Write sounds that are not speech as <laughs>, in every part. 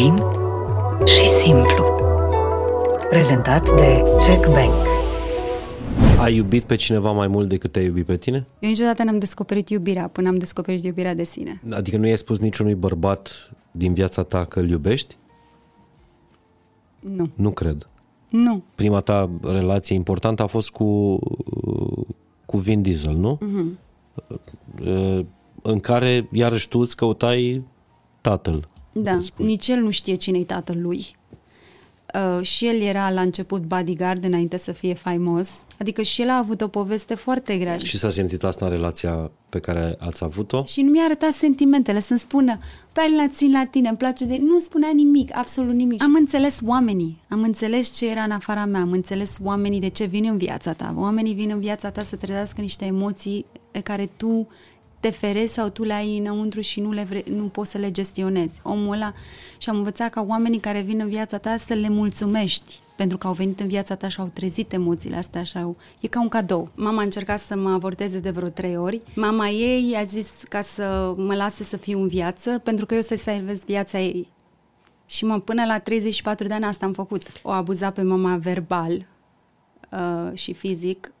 Fain și simplu. Prezentat de Jack Bank. Ai iubit pe cineva mai mult decât te-ai iubit pe tine? Eu niciodată n-am descoperit iubirea până am descoperit iubirea de sine. Adică nu i-ai spus niciunui bărbat din viața ta că îl iubești? Nu. Nu cred. Nu. Prima ta relație importantă a fost cu, cu Vin Diesel, nu? Mhm. Uh, În care, iarăși tu, îți căutai tatăl. Da, spui. nici el nu știe cine-i tatăl lui. Uh, și el era la început bodyguard înainte să fie faimos. Adică și el a avut o poveste foarte grea. Și s-a simțit asta în relația pe care ați avut-o? Și nu mi-a arătat sentimentele, să-mi spună, pe la țin la tine, îmi place de... Nu spunea nimic, absolut nimic. Am înțeles oamenii, am înțeles ce era în afara mea, am înțeles oamenii de ce vin în viața ta. Oamenii vin în viața ta să trezească niște emoții pe care tu te ferezi sau tu le ai înăuntru și nu, le vre, nu poți să le gestionezi. Omul ăla și am învățat ca oamenii care vin în viața ta să le mulțumești pentru că au venit în viața ta și au trezit emoțiile astea și au... E ca un cadou. Mama a încercat să mă avorteze de vreo trei ori. Mama ei a zis ca să mă lase să fiu în viață pentru că eu să salvez viața ei. Și mă, până la 34 de ani asta am făcut. O abuza pe mama verbal uh, și fizic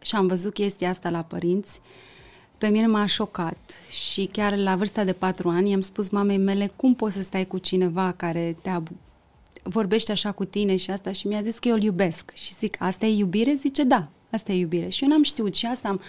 și am văzut chestia asta la părinți. Pe mine m-a șocat și chiar la vârsta de 4 ani i-am spus mamei mele cum poți să stai cu cineva care te abu- vorbește așa cu tine și asta și mi-a zis că eu îl iubesc. Și zic, asta e iubire? Zice, da, asta e iubire. Și eu n-am știut și asta am,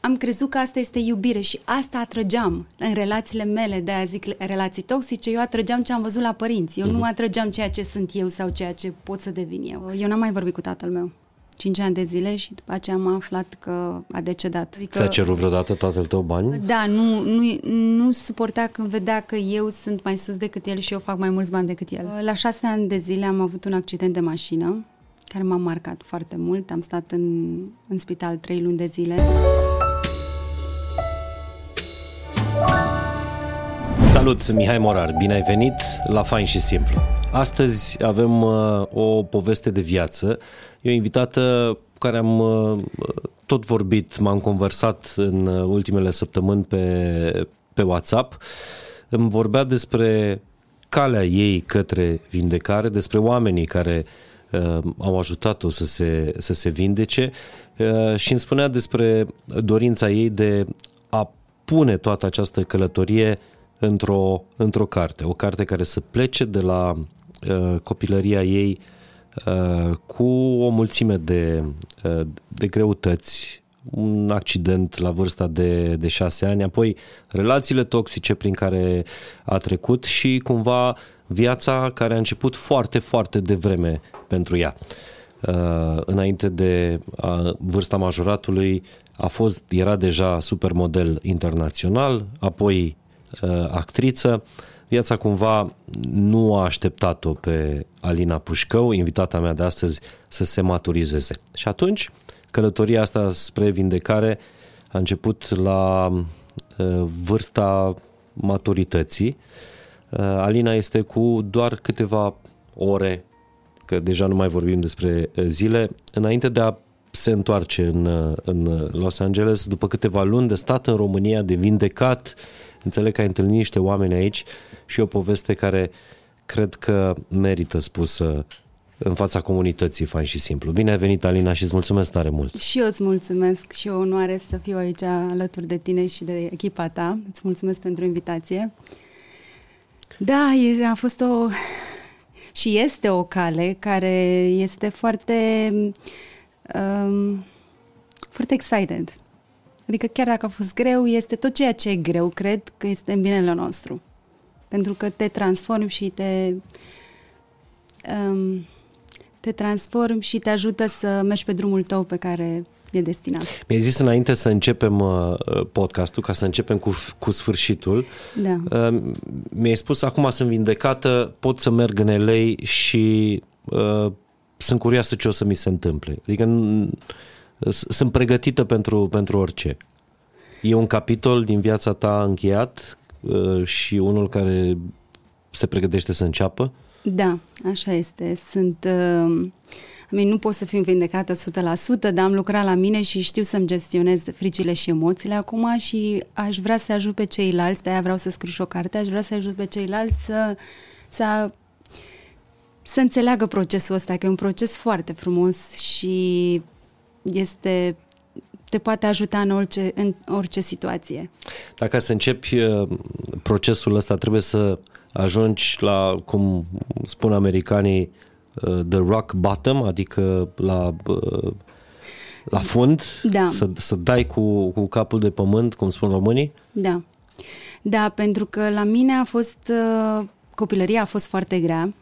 am crezut că asta este iubire și asta atrăgeam în relațiile mele, de aia zic relații toxice, eu atrăgeam ce am văzut la părinți. Eu uh-huh. nu atrăgeam ceea ce sunt eu sau ceea ce pot să devin eu. Eu n-am mai vorbit cu tatăl meu. 5 ani de zile și după aceea am aflat că a decedat. Adică, Ți-a cerut vreodată tatăl tău bani? da, nu, nu, nu suporta când vedea că eu sunt mai sus decât el și eu fac mai mulți bani decât el. La șase ani de zile am avut un accident de mașină care m-a marcat foarte mult. Am stat în, în spital trei luni de zile. Salut, sunt Mihai Morar, bine ai venit la Fain și Simplu. Astăzi avem uh, o poveste de viață. E o invitată cu care am uh, tot vorbit, m-am conversat în uh, ultimele săptămâni pe, pe WhatsApp. Îmi vorbea despre calea ei către vindecare, despre oamenii care uh, au ajutat-o să se, să se vindece uh, și îmi spunea despre dorința ei de a pune toată această călătorie într-o, într-o carte. O carte care să plece de la uh, copilăria ei uh, cu o mulțime de, uh, de greutăți, un accident la vârsta de, de șase ani, apoi relațiile toxice prin care a trecut și cumva viața care a început foarte, foarte devreme pentru ea. Uh, înainte de uh, vârsta majoratului a fost, era deja supermodel internațional, apoi uh, actriță. Viața cumva nu a așteptat-o pe Alina Pușcău, invitata mea de astăzi, să se maturizeze. Și atunci, călătoria asta spre vindecare a început la uh, vârsta maturității. Uh, Alina este cu doar câteva ore, că deja nu mai vorbim despre uh, zile, înainte de a se întoarce în, uh, în Los Angeles, după câteva luni de stat în România, de vindecat, înțeleg că ai întâlnit niște oameni aici și o poveste care cred că merită spusă în fața comunității, fain și simplu. Bine ai venit, Alina, și îți mulțumesc tare mult. Și eu îți mulțumesc și o onoare să fiu aici alături de tine și de echipa ta. Îți mulțumesc pentru invitație. Da, e, a fost o... și este o cale care este foarte... Um, foarte excited. Adică chiar dacă a fost greu, este tot ceea ce e greu, cred că este în binele nostru. Pentru că te transformi și te... Um, te transform și te ajută să mergi pe drumul tău pe care e destinat. Mi-ai zis înainte să începem uh, podcastul, ca să începem cu, cu sfârșitul. Da. Uh, mi-ai spus, acum sunt vindecată, pot să merg în LA și uh, sunt curioasă ce o să mi se întâmple. Adică n- s- sunt pregătită pentru, pentru orice. E un capitol din viața ta încheiat uh, și unul care se pregătește să înceapă. Da, așa este. Sunt... Uh, I mean, nu pot să fiu vindecată 100%, dar am lucrat la mine și știu să-mi gestionez fricile și emoțiile acum și aș vrea să ajut pe ceilalți, de-aia vreau să scriu și o carte, aș vrea să ajut pe ceilalți să să, să înțeleagă procesul ăsta, că e un proces foarte frumos și este te poate ajuta în orice, în orice situație. Dacă să începi uh, procesul ăsta, trebuie să ajungi la, cum spun americanii, uh, the rock bottom, adică la, uh, la fund, da. să, să dai cu, cu capul de pământ, cum spun românii? Da. Da, pentru că la mine a fost, copilăria a fost foarte grea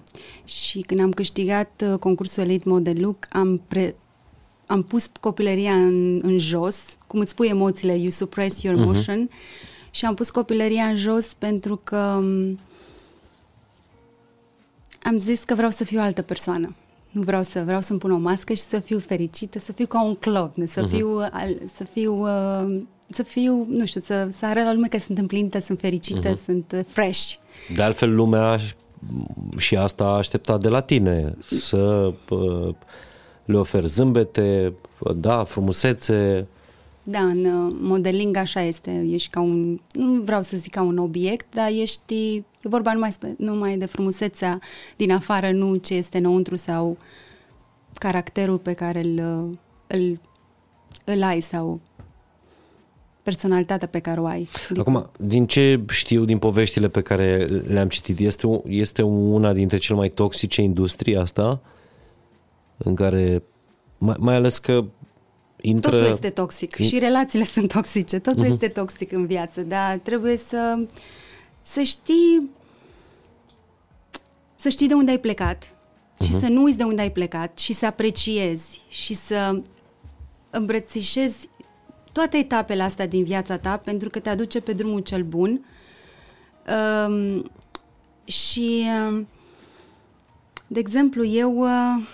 și când am câștigat concursul Elite Model Look, am pre, am pus copilăria în, în jos, cum îți spui emoțiile, you suppress your mhm. emotion, uh-huh. și am pus copilăria în jos pentru că um, am zis că vreau să fiu altă persoană. Nu vreau să vreau să-mi pun o mască și să fiu fericită, să fiu ca un clown, să uh-huh. fiu, să fiu, uh, să fiu, nu știu, să, să arăt la lume că sunt împlinită, sunt fericită, uh-huh. sunt uh, fresh. De altfel, lumea și asta a așteptat de la tine, să uh, le ofer zâmbete, da, frumusețe. Da, în uh, modeling așa este, ești ca un, nu vreau să zic ca un obiect, dar ești, e vorba numai, numai de frumusețea din afară, nu ce este înăuntru sau caracterul pe care îl, uh, îl, îl ai sau personalitatea pe care o ai. Acum, din ce știu din poveștile pe care le-am citit, este, este una dintre cele mai toxice industrii asta? În care, mai, mai ales că intră... Totul este toxic in... și relațiile <laughs> sunt toxice, totul uh-huh. este toxic în viață, dar trebuie să, să știi să știi de unde ai plecat uh-huh. și mhm. să nu uiți de unde ai plecat și să apreciezi și să îmbrățișezi toate etapele astea din viața ta pentru că te aduce pe drumul cel bun um, și um, de exemplu eu uh,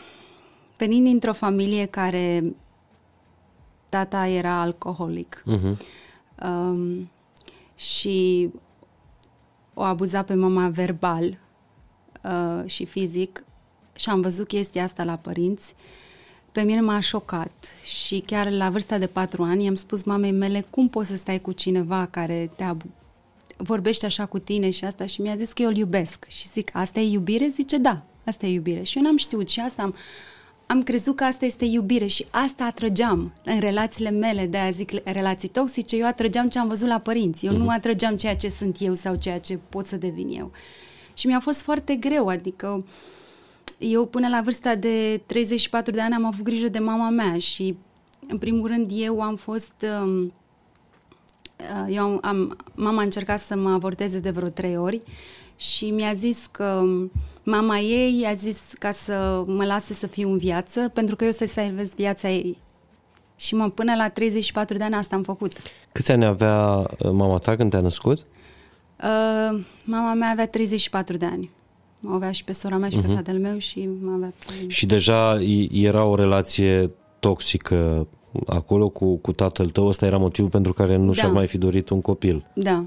venind dintr-o familie care tata era alcoholic uh-huh. um, și o abuza pe mama verbal uh, și fizic și am văzut chestia asta la părinți, pe mine m-a șocat. Și chiar la vârsta de patru ani i-am spus mamei mele cum poți să stai cu cineva care te abu- vorbește așa cu tine și asta. Și mi-a zis că eu îl iubesc. Și zic asta e iubire? Zice da, asta e iubire. Și eu n-am știut. Și asta am am crezut că asta este iubire și asta atrăgeam în relațiile mele, de a zic relații toxice, eu atrăgeam ce am văzut la părinți, eu uh-huh. nu mhm. atrăgeam ceea ce sunt eu sau ceea ce pot să devin eu. Și mi-a fost foarte greu, adică eu până la vârsta de 34 de ani am avut grijă de mama mea și în primul rând eu am fost um, eu am, mama a încercat să mă avorteze de vreo trei ori și mi-a zis că mama ei a zis ca să mă lase să fiu în viață pentru că eu să salvez viața ei. Și mă, până la 34 de ani asta am făcut. Câți ani avea uh, mama ta când te-a născut? Uh, mama mea avea 34 de ani. Mă avea și pe sora mea și uh-huh. pe mhm. fratele meu și mă avea... Și deja era o relație toxică acolo cu, cu tatăl tău, ăsta era motivul pentru care nu da. și-ar mai fi dorit un copil. Da,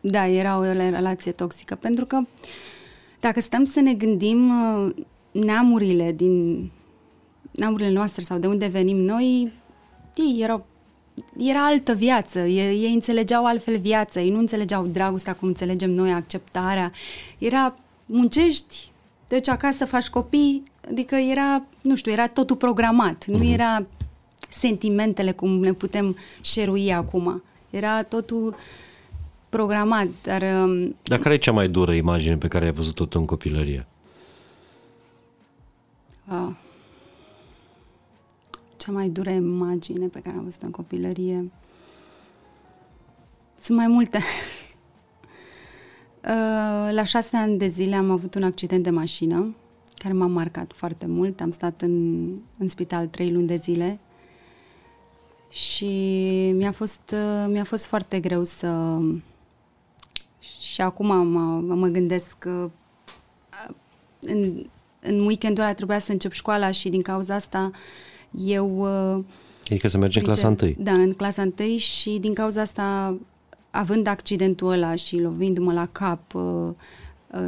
da, era o relație toxică, pentru că dacă stăm să ne gândim uh, neamurile din neamurile noastre sau de unde venim noi, ei erau era altă viață, ei, ei înțelegeau altfel viața, ei nu înțelegeau dragostea cum înțelegem noi, acceptarea. Era muncești, deci acasă faci copii, adică era, nu știu, era totul programat, uh-huh. nu mhm. era sentimentele cum le putem șerui acum. Era totul programat, dar... Um, dar care e cea mai dură imagine pe care ai văzut-o în copilărie? Uh, cea mai dură imagine pe care am văzut în copilărie... Sunt mai multe. <laughs> uh, la șase ani de zile am avut un accident de mașină care m-a marcat foarte mult. Am stat în, în spital trei luni de zile și mi-a fost, uh, mi-a fost foarte greu să... Și acum mă, mă gândesc că uh, în, în weekendul ăla trebuia să încep școala și din cauza asta eu... Uh, adică să mergi în clasa 1. Da, în clasa 1 și din cauza asta, având accidentul ăla și lovindu-mă la cap, uh,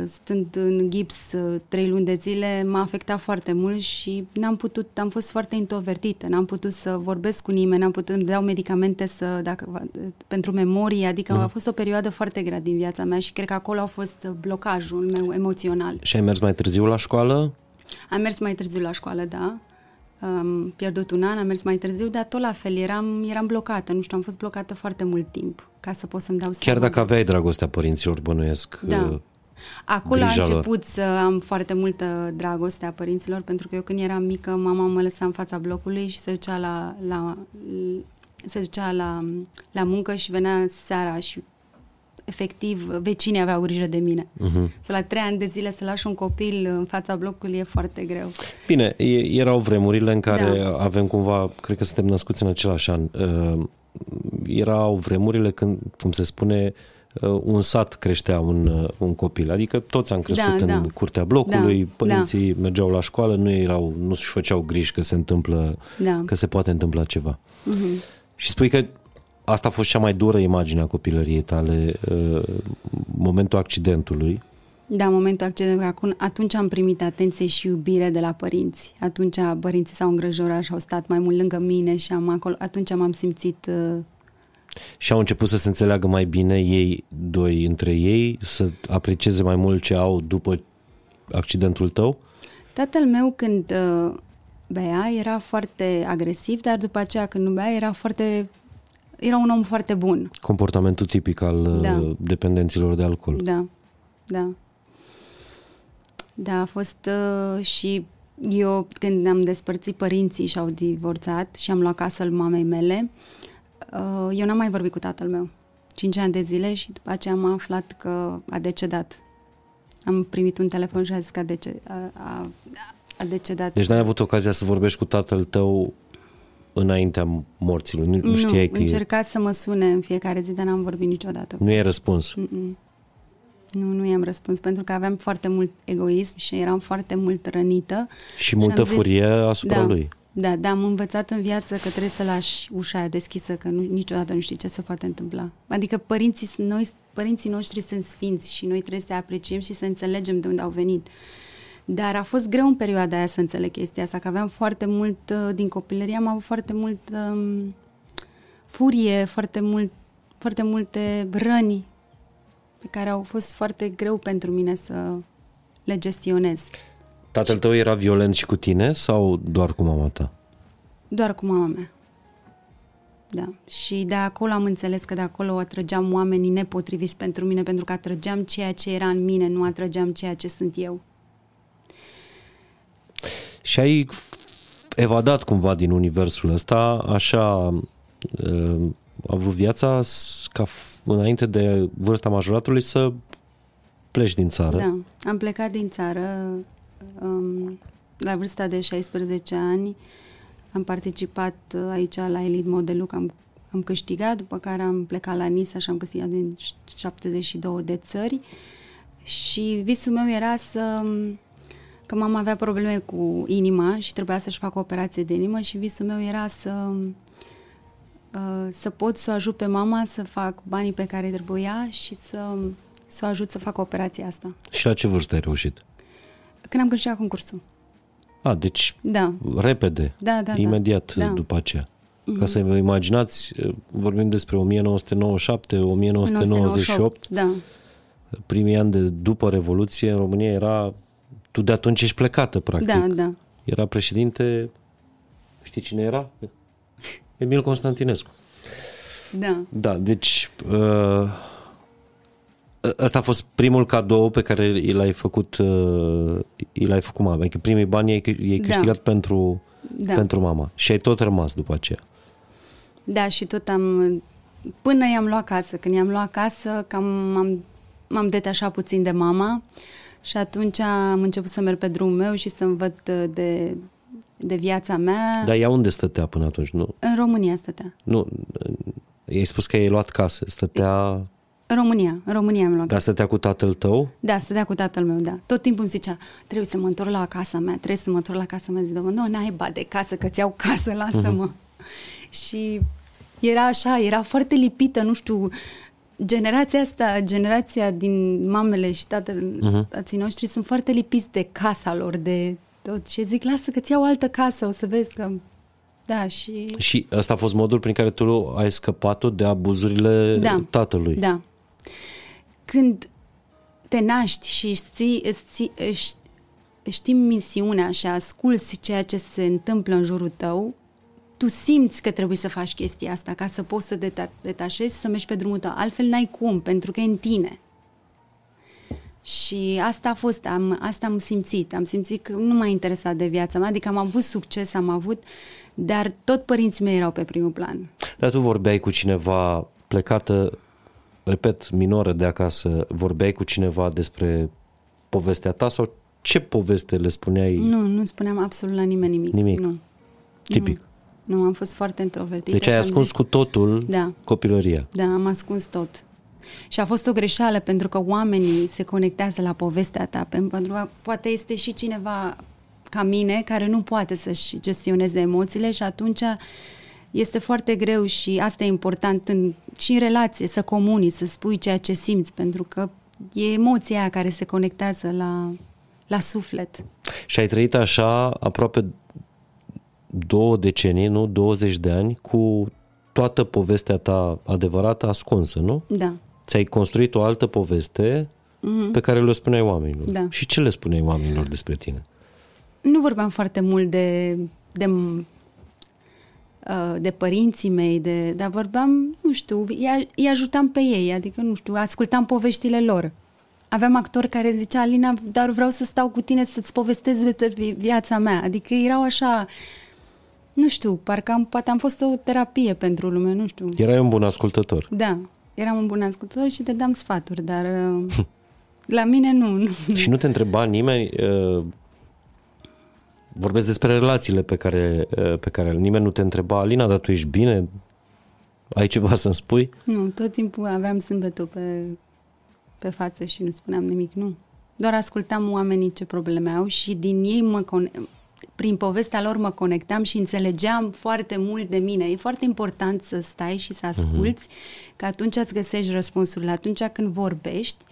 stând în gips uh, trei luni de zile, m-a afectat foarte mult și n-am putut, am fost foarte introvertită, n-am putut să vorbesc cu nimeni, n-am putut, îmi dau medicamente să, dacă, pentru memorie, adică mm. a fost o perioadă foarte grea din viața mea și cred că acolo a fost blocajul meu emoțional. Și ai mers mai târziu la școală? Am mers mai târziu la școală, da. Am pierdut un an, am mers mai târziu, dar tot la fel, eram, eram blocată, nu știu, am fost blocată foarte mult timp ca să pot să-mi dau Chiar seama. dacă aveai dragostea părinților, bănuiesc. Da. Uh, Acolo a început să am foarte multă dragoste a părinților, pentru că eu când eram mică, mama mă lăsa în fața blocului și se ducea la, la, se ducea la, la muncă și venea seara și efectiv, vecinii aveau grijă de mine. Uh-huh. Să la trei ani de zile să lași un copil în fața blocului e foarte greu. Bine, erau vremurile în care da. avem cumva, cred că suntem născuți în același an, uh, erau vremurile când, cum se spune, uh, un sat creștea un, uh, un copil. Adică toți am crescut da, în da. curtea blocului, da, părinții da. mergeau la școală, nu erau, nu-și făceau griji că se întâmplă, da. că se poate întâmpla ceva. Uh-huh. Și spui că asta a fost cea mai dură imagine a copilăriei tale, uh, momentul accidentului. Da, momentul accidentului. Atunci am primit atenție și iubire de la părinți. Atunci părinții s-au îngrăjorat și au stat mai mult lângă mine și am acolo, atunci m-am simțit... Uh... Și au început să se înțeleagă mai bine ei doi între ei, să aprecieze mai mult ce au după accidentul tău? Tatăl meu când uh, bea era foarte agresiv, dar după aceea când nu bea era foarte era un om foarte bun. Comportamentul tipic al da. Uh, dependenților de alcool. Da, da. Da, a fost uh, și eu când am despărțit părinții și au divorțat și am luat casă al mamei mele, uh, eu n-am mai vorbit cu tatăl meu. Cinci ani de zile și după aceea am aflat că a decedat. Am primit un telefon și a zis că a, dece- a, a, a decedat. Deci n-ai avut ocazia să vorbești cu tatăl tău înaintea morților? Nu, nu știai că încerca e... să mă sune în fiecare zi, dar n-am vorbit niciodată. Nu i-ai răspuns? Mm-mm. Nu, nu i-am răspuns, pentru că aveam foarte mult egoism și eram foarte mult rănită. Și multă și furie zis, asupra da, lui. Da, da, am învățat în viață că trebuie să lași ușa aia deschisă, că nu, niciodată nu știi ce se poate întâmpla. Adică părinții, noi, părinții noștri sunt sfinți și noi trebuie să apreciem și să înțelegem de unde au venit. Dar a fost greu în perioada aia să înțeleg chestia asta, că aveam foarte mult, uh, din copilărie am avut foarte mult um, furie, foarte, mult, foarte multe răni pe care au fost foarte greu pentru mine să le gestionez. Tatăl tău era violent și cu tine sau doar cu mama ta? Doar cu mama mea. Da. Și de acolo am înțeles că de acolo atrăgeam oamenii nepotriviți pentru mine, pentru că atrăgeam ceea ce era în mine, nu atrăgeam ceea ce sunt eu și ai evadat cumva din universul ăsta, așa uh, a avut viața ca înainte de vârsta majoratului să pleci din țară. Da, am plecat din țară um, la vârsta de 16 ani. Am participat aici la Elite Modelu, am, am câștigat, după care am plecat la Nisa și am câștigat din 72 de țări. Și visul meu era să că mama avea probleme cu inima și trebuia să-și facă o operație de inimă și visul meu era să uh, să pot să o ajut pe mama să fac banii pe care trebuia și să, să o ajut să facă operația asta. Și la ce vârstă ai reușit? Când am câștigat concursul. A, deci da. repede, da, da, imediat da. după aceea. Mm-hmm. Ca să vă imaginați, vorbim despre 1997, 1998, 1998 da. primii ani de după Revoluție în România era tu de atunci ești plecată, practic. Da, da. Era președinte, știi cine era? <laughs> Emil Constantinescu. Da. Da, deci uh, ăsta a fost primul cadou pe care l-ai făcut uh, l-ai făcut mama. Adică primii bani i-ai, i-ai da. câștigat da. pentru, da. pentru mama. Și ai tot rămas după aceea. Da, și tot am... Până i-am luat acasă. Când i-am luat acasă, cam m-am, m-am detașat puțin de mama. Uh, și atunci am început să merg pe drumul meu și să învăț de, de viața mea. Dar ea unde stătea până atunci? Nu? În România stătea. Nu, i-ai spus că ai luat casă. Stătea... În România, în România am luat Dar stătea cu tatăl tău? Da, stătea cu tatăl meu, da. Tot timpul îmi zicea, trebuie să mă întorc la casa mea, trebuie să mă întorc la casa mea. Zic, nu, n-ai ba de casă, că ți-au casă, lasă-mă. Uh-huh. <laughs> Și era așa, era foarte lipită, nu știu, generația asta, generația din mamele și tate, uh-huh. tații noștri sunt foarte lipiți de casa lor, de tot. Și zic, lasă că-ți iau o altă casă, o să vezi că... Da, și... Și ăsta a fost modul prin care tu ai scăpat de abuzurile da, tatălui. Da. Când te naști și știi, știi, știi misiunea și asculți ceea ce se întâmplă în jurul tău, tu simți că trebuie să faci chestia asta ca să poți să deta- detașezi, să mergi pe drumul tău. Altfel n-ai cum, pentru că e în tine. Și asta a fost, am, asta am simțit. Am simțit că nu m-a interesat de viața mea, adică am avut succes, am avut, dar tot părinții mei erau pe primul plan. Dar tu vorbeai cu cineva plecată, repet, minoră de acasă, vorbeai cu cineva despre povestea ta sau ce poveste le spuneai? Nu, nu spuneam absolut la nimeni nimic. Nimic? Nu. Tipic. Nu, nu am fost foarte introvertită. Deci ai și am ascuns zis- cu totul Da. copilăria. Da, am ascuns tot. Și a fost o greșeală pentru că oamenii se conectează la povestea ta, pentru că poate este și cineva ca mine care nu poate să-și gestioneze emoțiile și atunci este foarte greu și asta e important în, și în relație, să comuni, să spui ceea ce simți, pentru că e emoția aia care se conectează la, la suflet. Și ai trăit așa aproape două decenii, nu? 20 de ani cu toată povestea ta adevărată ascunsă, nu? Da. Ți-ai construit o altă poveste mm-hmm. pe care le spuneai oamenilor. Da. Și ce le spuneai oamenilor despre tine? nu vorbeam foarte mult de, de, uh, de părinții mei, de, dar vorbeam, nu știu, îi, îi ajutam pe ei, adică, nu știu, ascultam poveștile lor. Aveam actori care zicea, Alina, dar vreau să stau cu tine să-ți povestesc de vi- viața mea. Adică erau așa, nu știu, parcă am, poate am fost o terapie pentru lume, nu știu. Erai un bun ascultător. Da, eram un bun ascultător și te dam sfaturi, dar uh, <laughs> la mine nu. nu. Și nu te întreba nimeni, uh, vorbesc despre relațiile pe care, uh, pe care nimeni nu te întreba, Alina, dar tu ești bine? Ai ceva să-mi spui? Nu, tot timpul aveam sâmbetul pe, pe față și nu spuneam nimic, nu. Doar ascultam oamenii ce probleme au și din ei mă con- prin povestea lor mă conectam și înțelegeam foarte mult de mine. E foarte important să stai și să asculți, uh-huh. că atunci îți găsești răspunsurile. Atunci când vorbești,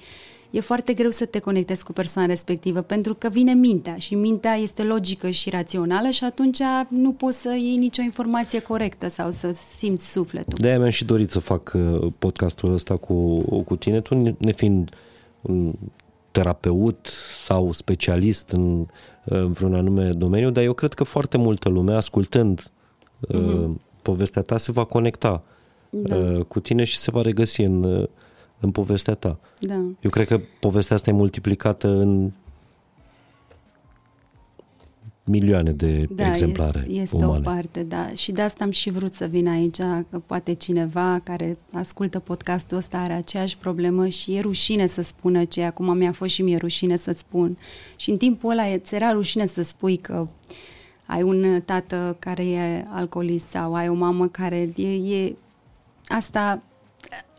e foarte greu să te conectezi cu persoana respectivă, pentru că vine mintea și mintea este logică și rațională și atunci nu poți să iei nicio informație corectă sau să simți sufletul. De-aia mi-am și dorit să fac uh, podcastul ăsta cu, cu tine, tu ne- nefiind un terapeut sau specialist în, în vreun anume domeniu, dar eu cred că foarte multă lume, ascultând uh, povestea ta, se va conecta Da. uh, cu tine și se va regăsi în, uh, în povestea ta. Da. Eu cred că povestea asta e multiplicată în milioane de Da, exemplare este, este umane. o parte, da. Și de asta am și vrut să vin aici, că poate cineva care ascultă podcastul ăsta are aceeași problemă și e rușine să spună ce acum mi-a fost și mie rușine să spun. Și în timpul ăla ți era rușine să spui că ai un tată care e alcoolist sau ai o mamă care e... e asta,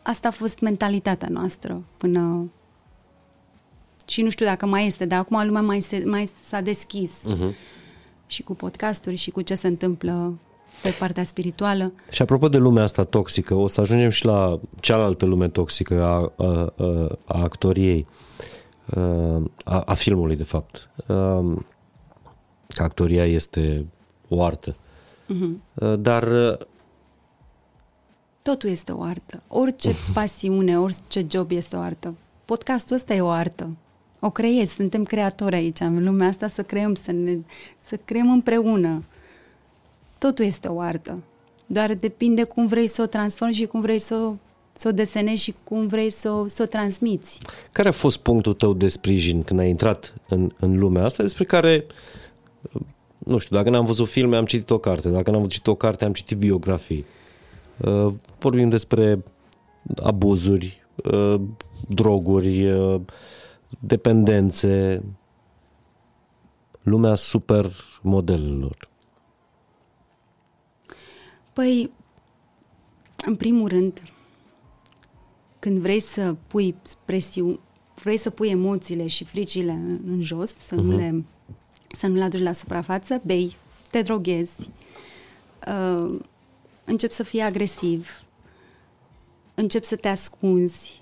asta a fost mentalitatea noastră până... Și nu știu dacă mai este, dar acum lumea mai, se, mai s-a deschis Uh-huh. și cu podcasturi și cu ce se întâmplă pe partea spirituală. Și apropo de lumea asta toxică, o să ajungem și la cealaltă lume toxică a, a, a, a actoriei, a, a filmului, de fapt. A, Că actoria este o artă. Uh-huh. Dar Totul este o artă. Orice pasiune, orice job este o artă. Podcastul ăsta e o artă. O creezi, suntem creatori aici, în lumea asta să creăm, să, ne, să creăm împreună. Totul este o artă. Doar depinde cum vrei să o transformi și cum vrei să o, să o desenezi și cum vrei să o, să o transmiți. care a fost punctul tău de sprijin când ai intrat în, în lumea asta, despre care, nu știu, dacă n-am văzut filme, am citit o carte, dacă n-am citit o carte, am citit biografii. Uh, vorbim despre abuzuri, uh, droguri, uh, dependențe, lumea super modelelor. Păi, în primul rând, când vrei să pui presiuni, vrei să pui emoțiile și fricile în, în jos, să uh-huh. nu le să nu le aduci la suprafață, bei, te droghezi, uh, începi să fii agresiv, începi să te ascunzi,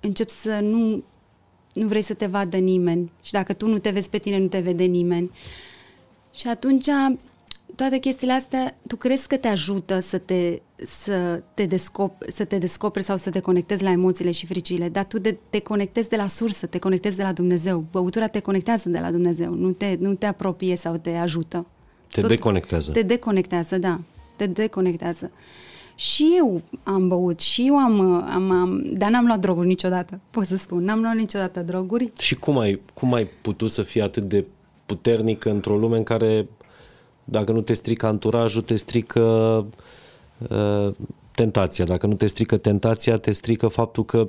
începi să nu, nu vrei să te vadă nimeni și dacă tu nu te vezi pe tine, nu te vede nimeni. Și atunci toate chestiile astea, tu crezi că te ajută să te, să te, descoperi, să te descoperi sau să te conectezi la emoțiile și fricile, dar tu de, te conectezi de la sursă, te conectezi de la Dumnezeu. Băutura te conectează de la Dumnezeu, nu te, nu te apropie sau te ajută. Te Tot, deconectează. Te deconectează, da. Te deconectează. Și eu am băut, și eu am, am, am dar n-am luat droguri niciodată, pot să spun. N-am luat niciodată droguri. Și cum ai, cum ai putut să fii atât de puternic într-o lume în care dacă nu te strică anturajul, te strică uh, tentația. Dacă nu te strică tentația, te strică faptul că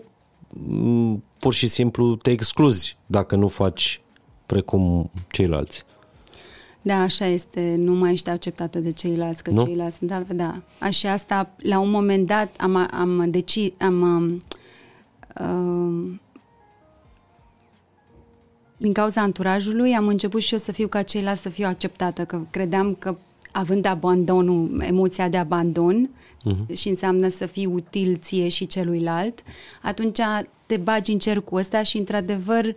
m- pur și simplu te excluzi dacă nu faci precum ceilalți. Da, așa este. Nu mai ești acceptată de ceilalți, că nu? ceilalți sunt altfel. Da. Așa asta, la un moment dat, am, am decis, am, um, uh, din cauza anturajului, am început și eu să fiu ca ceilalți, să fiu acceptată, că credeam că având abandonul, emoția de abandon uh-huh. și înseamnă să fii util ție și celuilalt, atunci te bagi în cercul ăsta și, într-adevăr,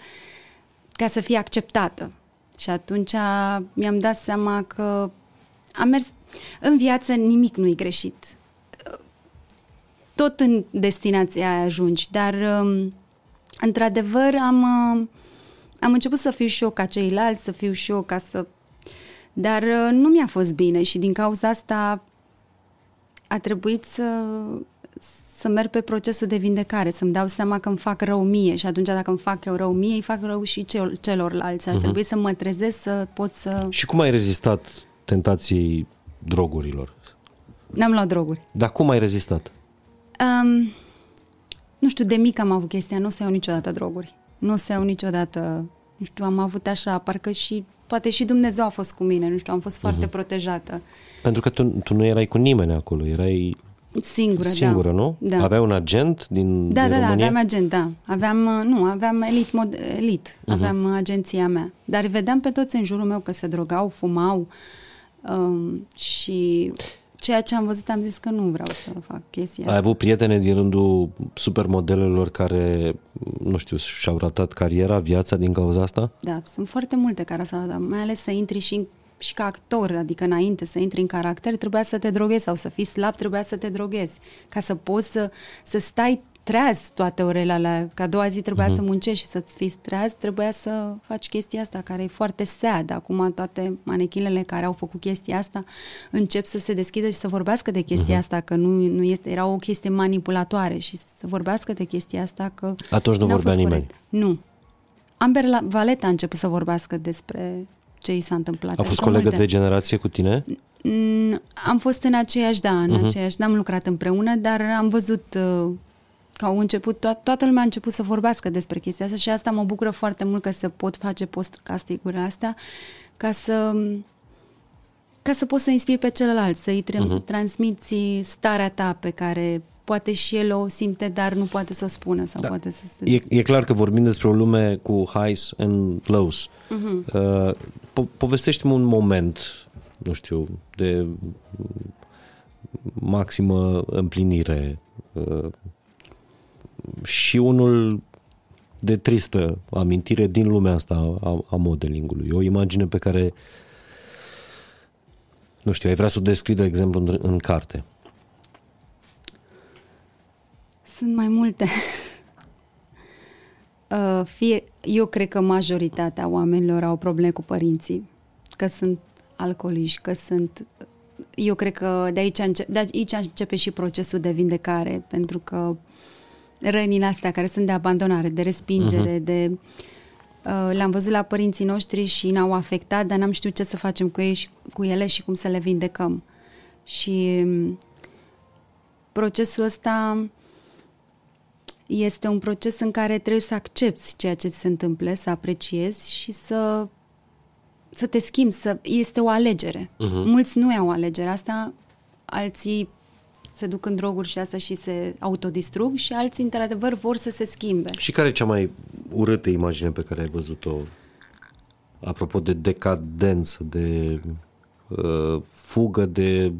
ca să fii acceptată. Și atunci mi-am dat seama că am mers în viață, nimic nu-i greșit. Tot în destinația aia ajungi, dar um, într-adevăr am, um, am început să fiu și eu ca ceilalți, să fiu și eu ca să... Dar uh, nu mi-a fost bine și din cauza asta a trebuit să, să merg pe procesul de vindecare, să-mi dau seama că îmi fac rău mie și atunci dacă îmi fac eu rău mie, îi fac rău și cel, celorlalți. Ar uh-huh. trebui să mă trezesc să pot să... Și cum ai rezistat tentației drogurilor? N-am luat droguri. Dar cum ai rezistat? Um, nu știu, de mic am avut chestia, nu o să iau niciodată droguri. Nu o să iau niciodată, nu știu, am avut așa, parcă și poate și Dumnezeu a fost cu mine, nu știu, am fost foarte uh-huh. protejată. Pentru că tu, tu nu erai cu nimeni acolo, erai Singură, Singură, da. nu? Da. Avea un agent din, da, din da, România? Da, aveam agent, da. Aveam, nu, aveam elit, mod, elit. Uh-huh. aveam agenția mea. Dar vedeam pe toți în jurul meu că se drogau, fumau um, și ceea ce am văzut am zis că nu vreau să fac chestia Ai avut prietene din rândul supermodelelor care, nu știu, și-au ratat cariera, viața din cauza asta? Da, sunt foarte multe care s-au ratat, mai ales să intri și în și ca actor, adică înainte să intri în caracter, trebuia să te droghezi sau să fii slab, trebuia să te droghezi. Ca să poți să, să stai treaz toate orele alea, că a doua zi trebuia uh-huh. să muncești și să-ți fii treaz, trebuia să faci chestia asta, care e foarte sad. Acum toate manechinele care au făcut chestia asta încep să se deschidă și să vorbească de chestia uh-huh. asta, că nu, nu este, era o chestie manipulatoare și să vorbească de chestia asta că... Atunci nu vorbea nimeni. Corect. Nu. Amber Valeta a început să vorbească despre ce i s-a întâmplat. A fost colegă multe. de generație cu tine? Mm, am fost în aceeași, da, în uh-huh. aceeași, n-am lucrat împreună, dar am văzut uh, că au început, to- toată lumea a început să vorbească despre chestia asta și asta mă bucură foarte mult că se pot face podcast-uri astea ca să ca să poți să inspiri pe celălalt, să-i tra- uh-huh. transmiți starea ta pe care poate și el o simte, dar nu poate să o spună sau da. poate să se... E, e clar că vorbim despre o lume cu highs and lows. Uh-huh. Uh, po- povestește-mi un moment, nu știu, de maximă împlinire uh, și unul de tristă amintire din lumea asta a, a modelingului. O imagine pe care nu știu, ai vrea să o descrii, de exemplu, în, în carte. Sunt mai multe. <laughs> Uh, fie, eu cred că majoritatea oamenilor au probleme cu părinții, că sunt alcooliști, că sunt... Eu cred că de aici, începe, de aici începe și procesul de vindecare, pentru că rănile astea care sunt de abandonare, de respingere, uh-huh. de... Uh, le-am văzut la părinții noștri și ne-au afectat, dar n-am știut ce să facem cu, ei și, cu ele și cum să le vindecăm. Și um, procesul ăsta este un proces în care trebuie să accepti ceea ce ți se întâmplă, să apreciezi și să, să te schimbi. Să, este o alegere. Uh-huh. Mulți nu au alegere asta, alții se duc în droguri și asta și se autodistrug și alții, într-adevăr, vor să se schimbe. Și care e cea mai urâtă imagine pe care ai văzut-o apropo de decadență, de uh, fugă de,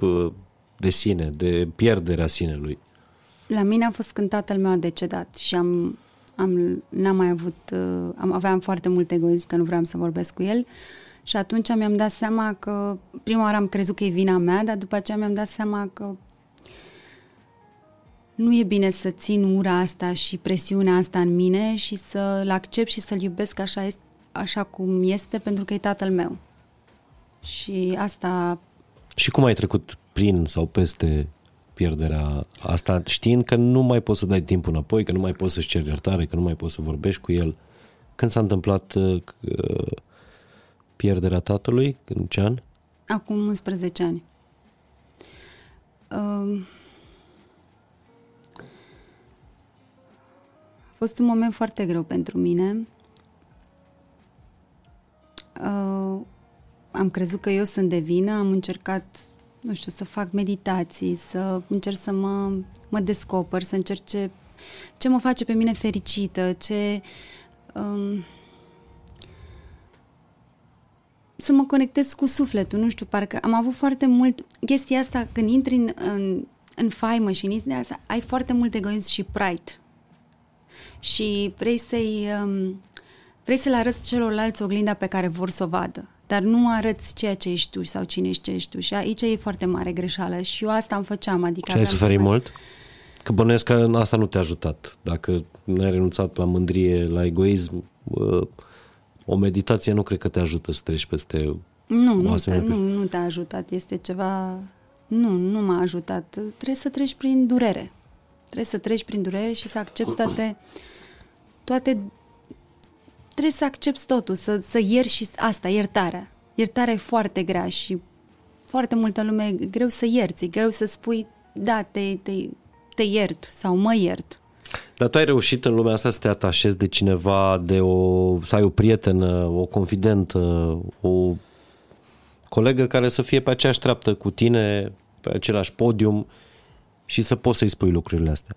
uh, de sine, de pierderea sinelui? La mine a fost când tatăl meu a decedat și am, am, n-am mai avut, uh, am, aveam foarte mult egoism că nu vreau să vorbesc cu el și atunci mi-am dat seama că, prima oară am crezut că e vina mea, dar după aceea mi-am dat seama că nu e bine să țin ura asta și presiunea asta în mine și să-l accept și să-l iubesc așa, este, așa cum este, pentru că e tatăl meu. Și asta... Și cum ai trecut prin sau peste pierderea asta, știind că nu mai poți să dai timp înapoi, că nu mai poți să-și ceri iertare, că nu mai poți să vorbești cu el. Când s-a întâmplat uh, pierderea tatălui? În ce an? Acum 11 ani. Uh, a fost un moment foarte greu pentru mine. Uh, am crezut că eu sunt de vină, am încercat nu știu, să fac meditații, să încerc să mă, mă descoper, să încerc ce, ce mă face pe mine fericită, ce... Um, să mă conectez cu sufletul, nu știu, parcă am avut foarte mult chestia asta, când intri în, în, în faimă și în de asta, ai foarte mult egoism și pride. Și vrei să-i... Um, vrei să le arăți celorlalți oglinda pe care vor să o vadă dar nu arăți ceea ce ești tu sau cine ești ce ești tu. Și aici e foarte mare greșeală și eu asta îmi făceam. Adică și ai suferit mai... mult? Că bănuiesc că asta nu te-a ajutat. Dacă nu ai renunțat la mândrie, la egoism, o meditație nu cred că te ajută să treci peste nu, nu, te, nu, nu te-a ajutat. Este ceva... Nu, nu m-a ajutat. Trebuie să treci prin durere. Trebuie să treci prin durere și să accepti toate, toate trebuie să accepti totul, să, să ieri și asta, iertarea. Iertarea e foarte grea și foarte multă lume e greu să ierți, e greu să spui, da, te, te, te iert sau mă iert. Dar tu ai reușit în lumea asta să te atașezi de cineva, de o, să ai o prietenă, o confidentă, o colegă care să fie pe aceeași treaptă cu tine, pe același podium și să poți să-i spui lucrurile astea.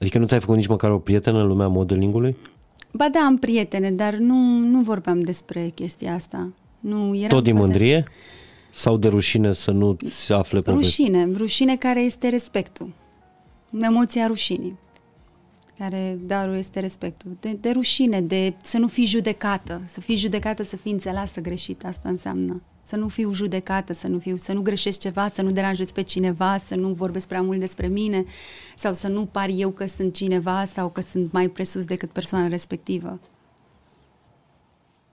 Adică nu ți-ai făcut nici măcar o prietenă în lumea modelingului? Ba da, am prietene, dar nu, nu vorbeam despre chestia asta. Nu, eram Tot din foarte... mândrie? Sau de rușine să nu ți afle pe Rușine, rușine care este respectul. Emoția rușinii. Care darul este respectul. De, de rușine, de să nu fii judecată. Să fii judecată, să fii înțeleasă greșit. Asta înseamnă să nu fiu judecată, să nu, fiu, să nu greșesc ceva, să nu deranjez pe cineva, să nu vorbesc prea mult despre mine sau să nu par eu că sunt cineva sau că sunt mai presus decât persoana respectivă.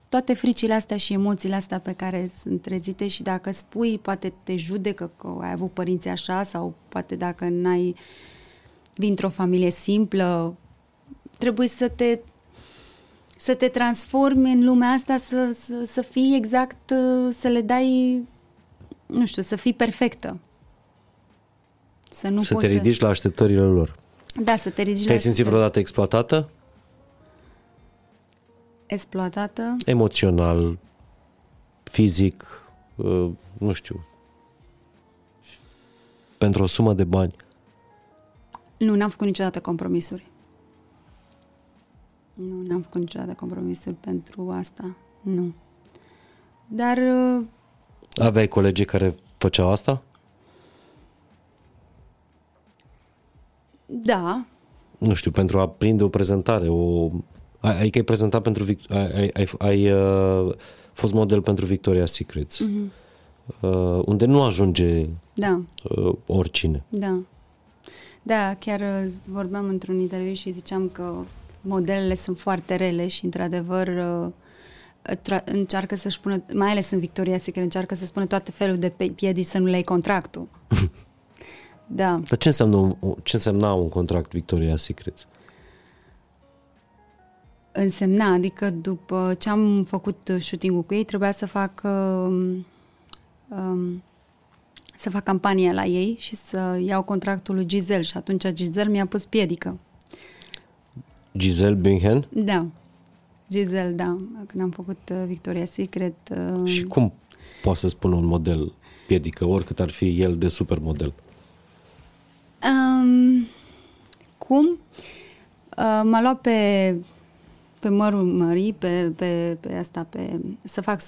Toate fricile astea și emoțiile astea pe care sunt trezite și dacă spui, poate te judecă că ai avut părinți așa sau poate dacă n-ai vin într-o familie simplă, trebuie să te să te transformi în lumea asta, să, să, să fii exact, uh, să le dai, nu știu, să fii perfectă. Să, nu să te ridici să... la așteptările lor. Da, să te ridici Te-ai simțit vreodată exploatată? Exploatată? Emoțional, fizic, uh, nu știu, pentru o sumă de bani. Nu, n-am făcut niciodată compromisuri. Nu, n-am făcut niciodată compromisuri pentru asta. Nu. Dar... Uh, Aveai colegi care făceau asta? Da. Nu știu, pentru a prinde o prezentare, o... Adică ai prezentat pentru... Ai, ai, ai, ai uh, fost model pentru Victoria's Secrets. Mm-hmm. Uh, unde nu ajunge da. uh, oricine. Da. Da, chiar uh, vorbeam într-un interviu și ziceam că modelele sunt foarte rele și, într-adevăr, uh, tra- încearcă să-și pună, mai ales în Victoria Secret, încearcă să spună toate felul de piedici să nu le iei contractul. <laughs> da. Dar ce înseamnă un, ce însemna un contract Victoria Secret? Însemna, adică după ce am făcut shooting-ul cu ei, trebuia să fac um, um, să fac campania la ei și să iau contractul lui Giselle și atunci Giselle mi-a pus piedică. Giselle Bündchen? Da. Giselle, da. Când am făcut uh, Victoria Secret. Uh... Și cum poate să spună un model piedică, oricât ar fi el de supermodel? Um, cum? Uh, m-a luat pe pe mărul mării, pe, pe, pe asta, pe, să fac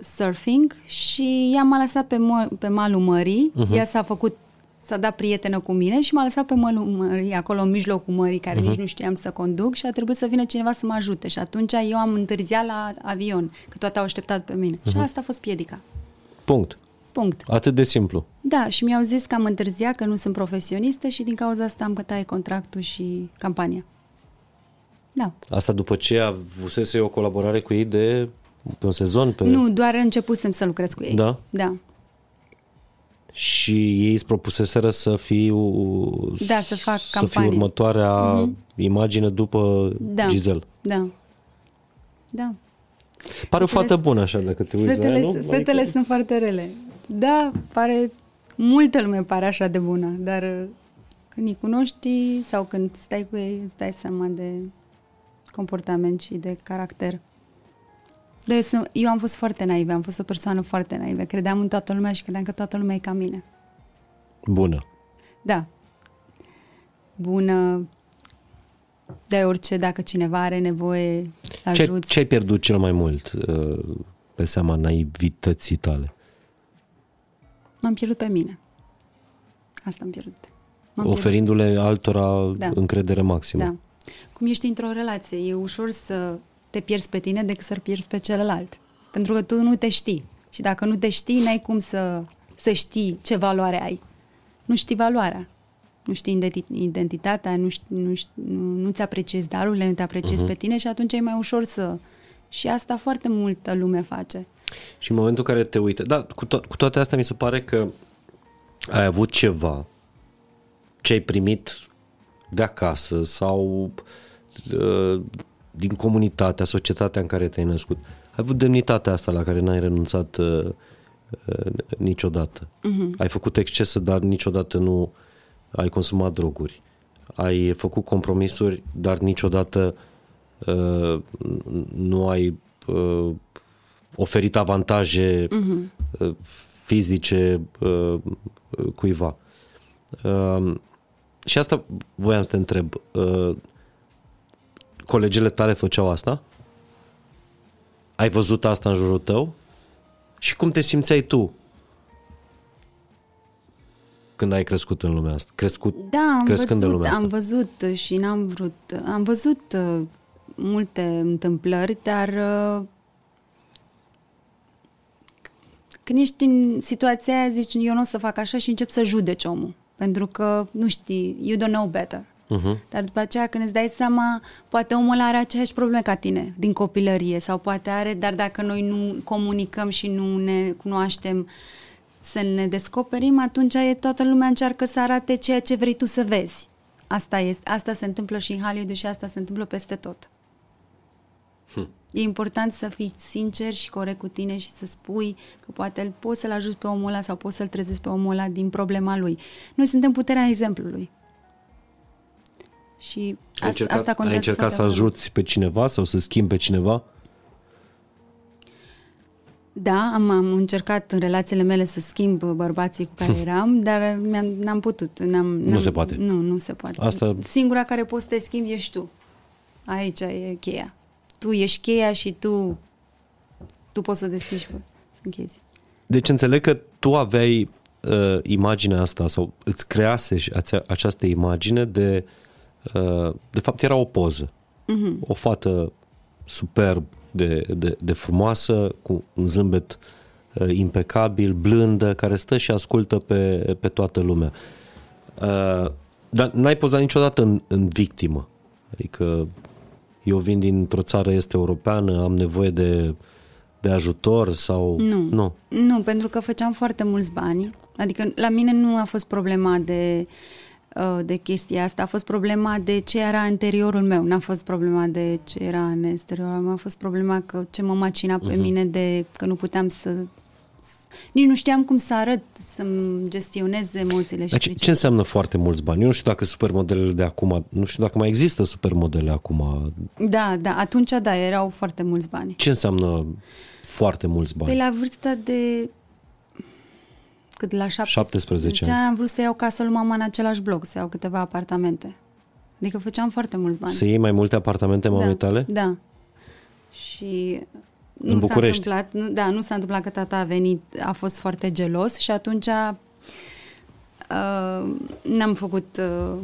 surfing și ea m-a lăsat pe, mă, pe malul mării, uh-huh. ea s-a făcut s-a dat prietenă cu mine și m-a lăsat pe mălul mării, acolo în mijlocul mării, care uh-huh. nici nu știam să conduc și a trebuit să vină cineva să mă ajute. Și atunci eu am întârziat la avion, că toate au așteptat pe mine. Uh-huh. Și asta a fost piedica. Punct. Punct. Atât de simplu. Da, și mi-au zis că am întârziat, că nu sunt profesionistă și din cauza asta am cătat contractul și campania. Da. Asta după ce avusese o colaborare cu ei de pe un sezon? Pe... Nu, doar începusem să lucrez cu ei. Da? Da. Și ei îți propuseseră să fiu Da, să fac să campanie. fiu următoarea mm-hmm. imagine după Da. Giselle. Da. Da. Pare o Fetele fată s- bună așa dacă te uiți Fetele, la ea, nu? fetele Adică- sunt foarte rele. Da, pare... Multă lume pare așa de bună, dar uh, când îi cunoști sau când stai cu ei, îți dai seama de comportament și de caracter. Dar eu, sunt, eu am fost foarte naivă, am fost o persoană foarte naivă. Credeam în toată lumea și credeam că toată lumea e ca mine. Bună. Da. Bună. De orice, dacă cineva are nevoie, Ce, ajuți. ce ai pierdut cel mai mult uh, pe seama naivității tale? M-am pierdut pe mine. Asta am pierdut. M-am pierdut. Oferindu-le altora Da. încredere maximă. Da. Cum ești într-o relație, e ușor să te pierzi pe tine decât să-l pierzi pe celălalt. Pentru că tu nu te știi. Și dacă nu te știi, n-ai cum să, să știi ce valoare ai. Nu știi valoarea. Nu știi identi- identitatea, nu, știi, nu, știi, nu, nu-ți apreciezi darurile, nu te apreciezi uh-huh. pe tine și atunci e mai ușor să... Și asta foarte multă lume face. Și în momentul în care te uite, da, cu, to- cu toate astea mi se pare că ai avut ceva ce ai primit de acasă sau uh, din comunitatea, societatea în care te-ai născut. Ai avut demnitatea asta la care n-ai renunțat uh, uh, niciodată. Uh-huh. Ai făcut excese, dar niciodată nu ai consumat droguri. Ai făcut compromisuri, dar niciodată uh, nu ai uh, oferit avantaje uh-huh. fizice uh, cuiva. Uh, și asta voiam să te întreb. Uh, colegele tale făceau asta? Ai văzut asta în jurul tău? Și cum te simțeai tu când ai crescut în lumea asta? Crescut, Da, am crescând în văzut, lumea asta. am văzut și n-am vrut. Am văzut uh, multe întâmplări, dar uh, când ești în situația aia, zici, eu nu o să fac așa și încep să judeci omul. Pentru că, nu știi, you don't know better. Uh-huh. Dar după aceea, când îți dai seama, poate omul ăla are aceeași probleme ca tine, din copilărie, sau poate are, dar dacă noi nu comunicăm și nu ne cunoaștem să ne descoperim, atunci e toată lumea încearcă să arate ceea ce vrei tu să vezi. Asta, este, asta se întâmplă și în Hollywood și asta se întâmplă peste tot. Hm. E important să fii sincer și corect cu tine și să spui că poate îl poți să-l ajuți pe omul ăla sau poți să-l trezești pe omul ăla din problema lui. Noi suntem puterea exemplului. Și Ai asta, încercat, asta ai contează încercat să foarte mult. ajuți pe cineva sau să schimbi pe cineva? Da, am, am încercat în relațiile mele să schimb bărbații cu care <laughs> eram, dar mi-am, n-am putut. N-am, n-am, se poate. Nu, nu se poate. Asta- Singura care poți să te schimbi ești tu. Aici e cheia. Tu ești cheia și tu tu poți să deschizi și să închezi. Deci înțeleg că tu aveai uh, imaginea asta sau îți crease și ațea- această imagine de uh, de fapt era o poză. Uh-huh. O fată superb de, de, de frumoasă, cu un zâmbet uh, impecabil, blândă, care stă și ascultă pe, pe toată lumea. Uh, dar n-ai pozat niciodată în, în victimă. Adică eu vin dintr-o țară este europeană, am nevoie de, de ajutor sau... Nu. nu. Nu, pentru că făceam foarte mulți bani. Adică la mine nu a fost problema de, uh, de chestia asta, a fost problema de ce era în interiorul meu, n-a fost problema de ce era în exteriorul meu, a fost problema că ce mă macina pe uh-huh. mine de că nu puteam să... Nici nu știam cum să arăt, să-mi gestionez emoțiile și Dar ce, fricile. ce înseamnă foarte mulți bani? Eu nu știu dacă supermodelele de acum, nu știu dacă mai există supermodele acum. Da, da, atunci da, erau foarte mulți bani. Ce înseamnă foarte mulți bani? Păi la vârsta de... Cât la 17, 17 ani am vrut să iau casă lui mama în același bloc, să iau câteva apartamente. Adică făceam foarte mulți bani. Să iei mai multe apartamente mamei da, tale? Da. Și În nu s-a București? întâmplat, nu, da, nu s-a întâmplat că tata a venit, a fost foarte gelos și atunci uh, Uh, n-am făcut... Uh,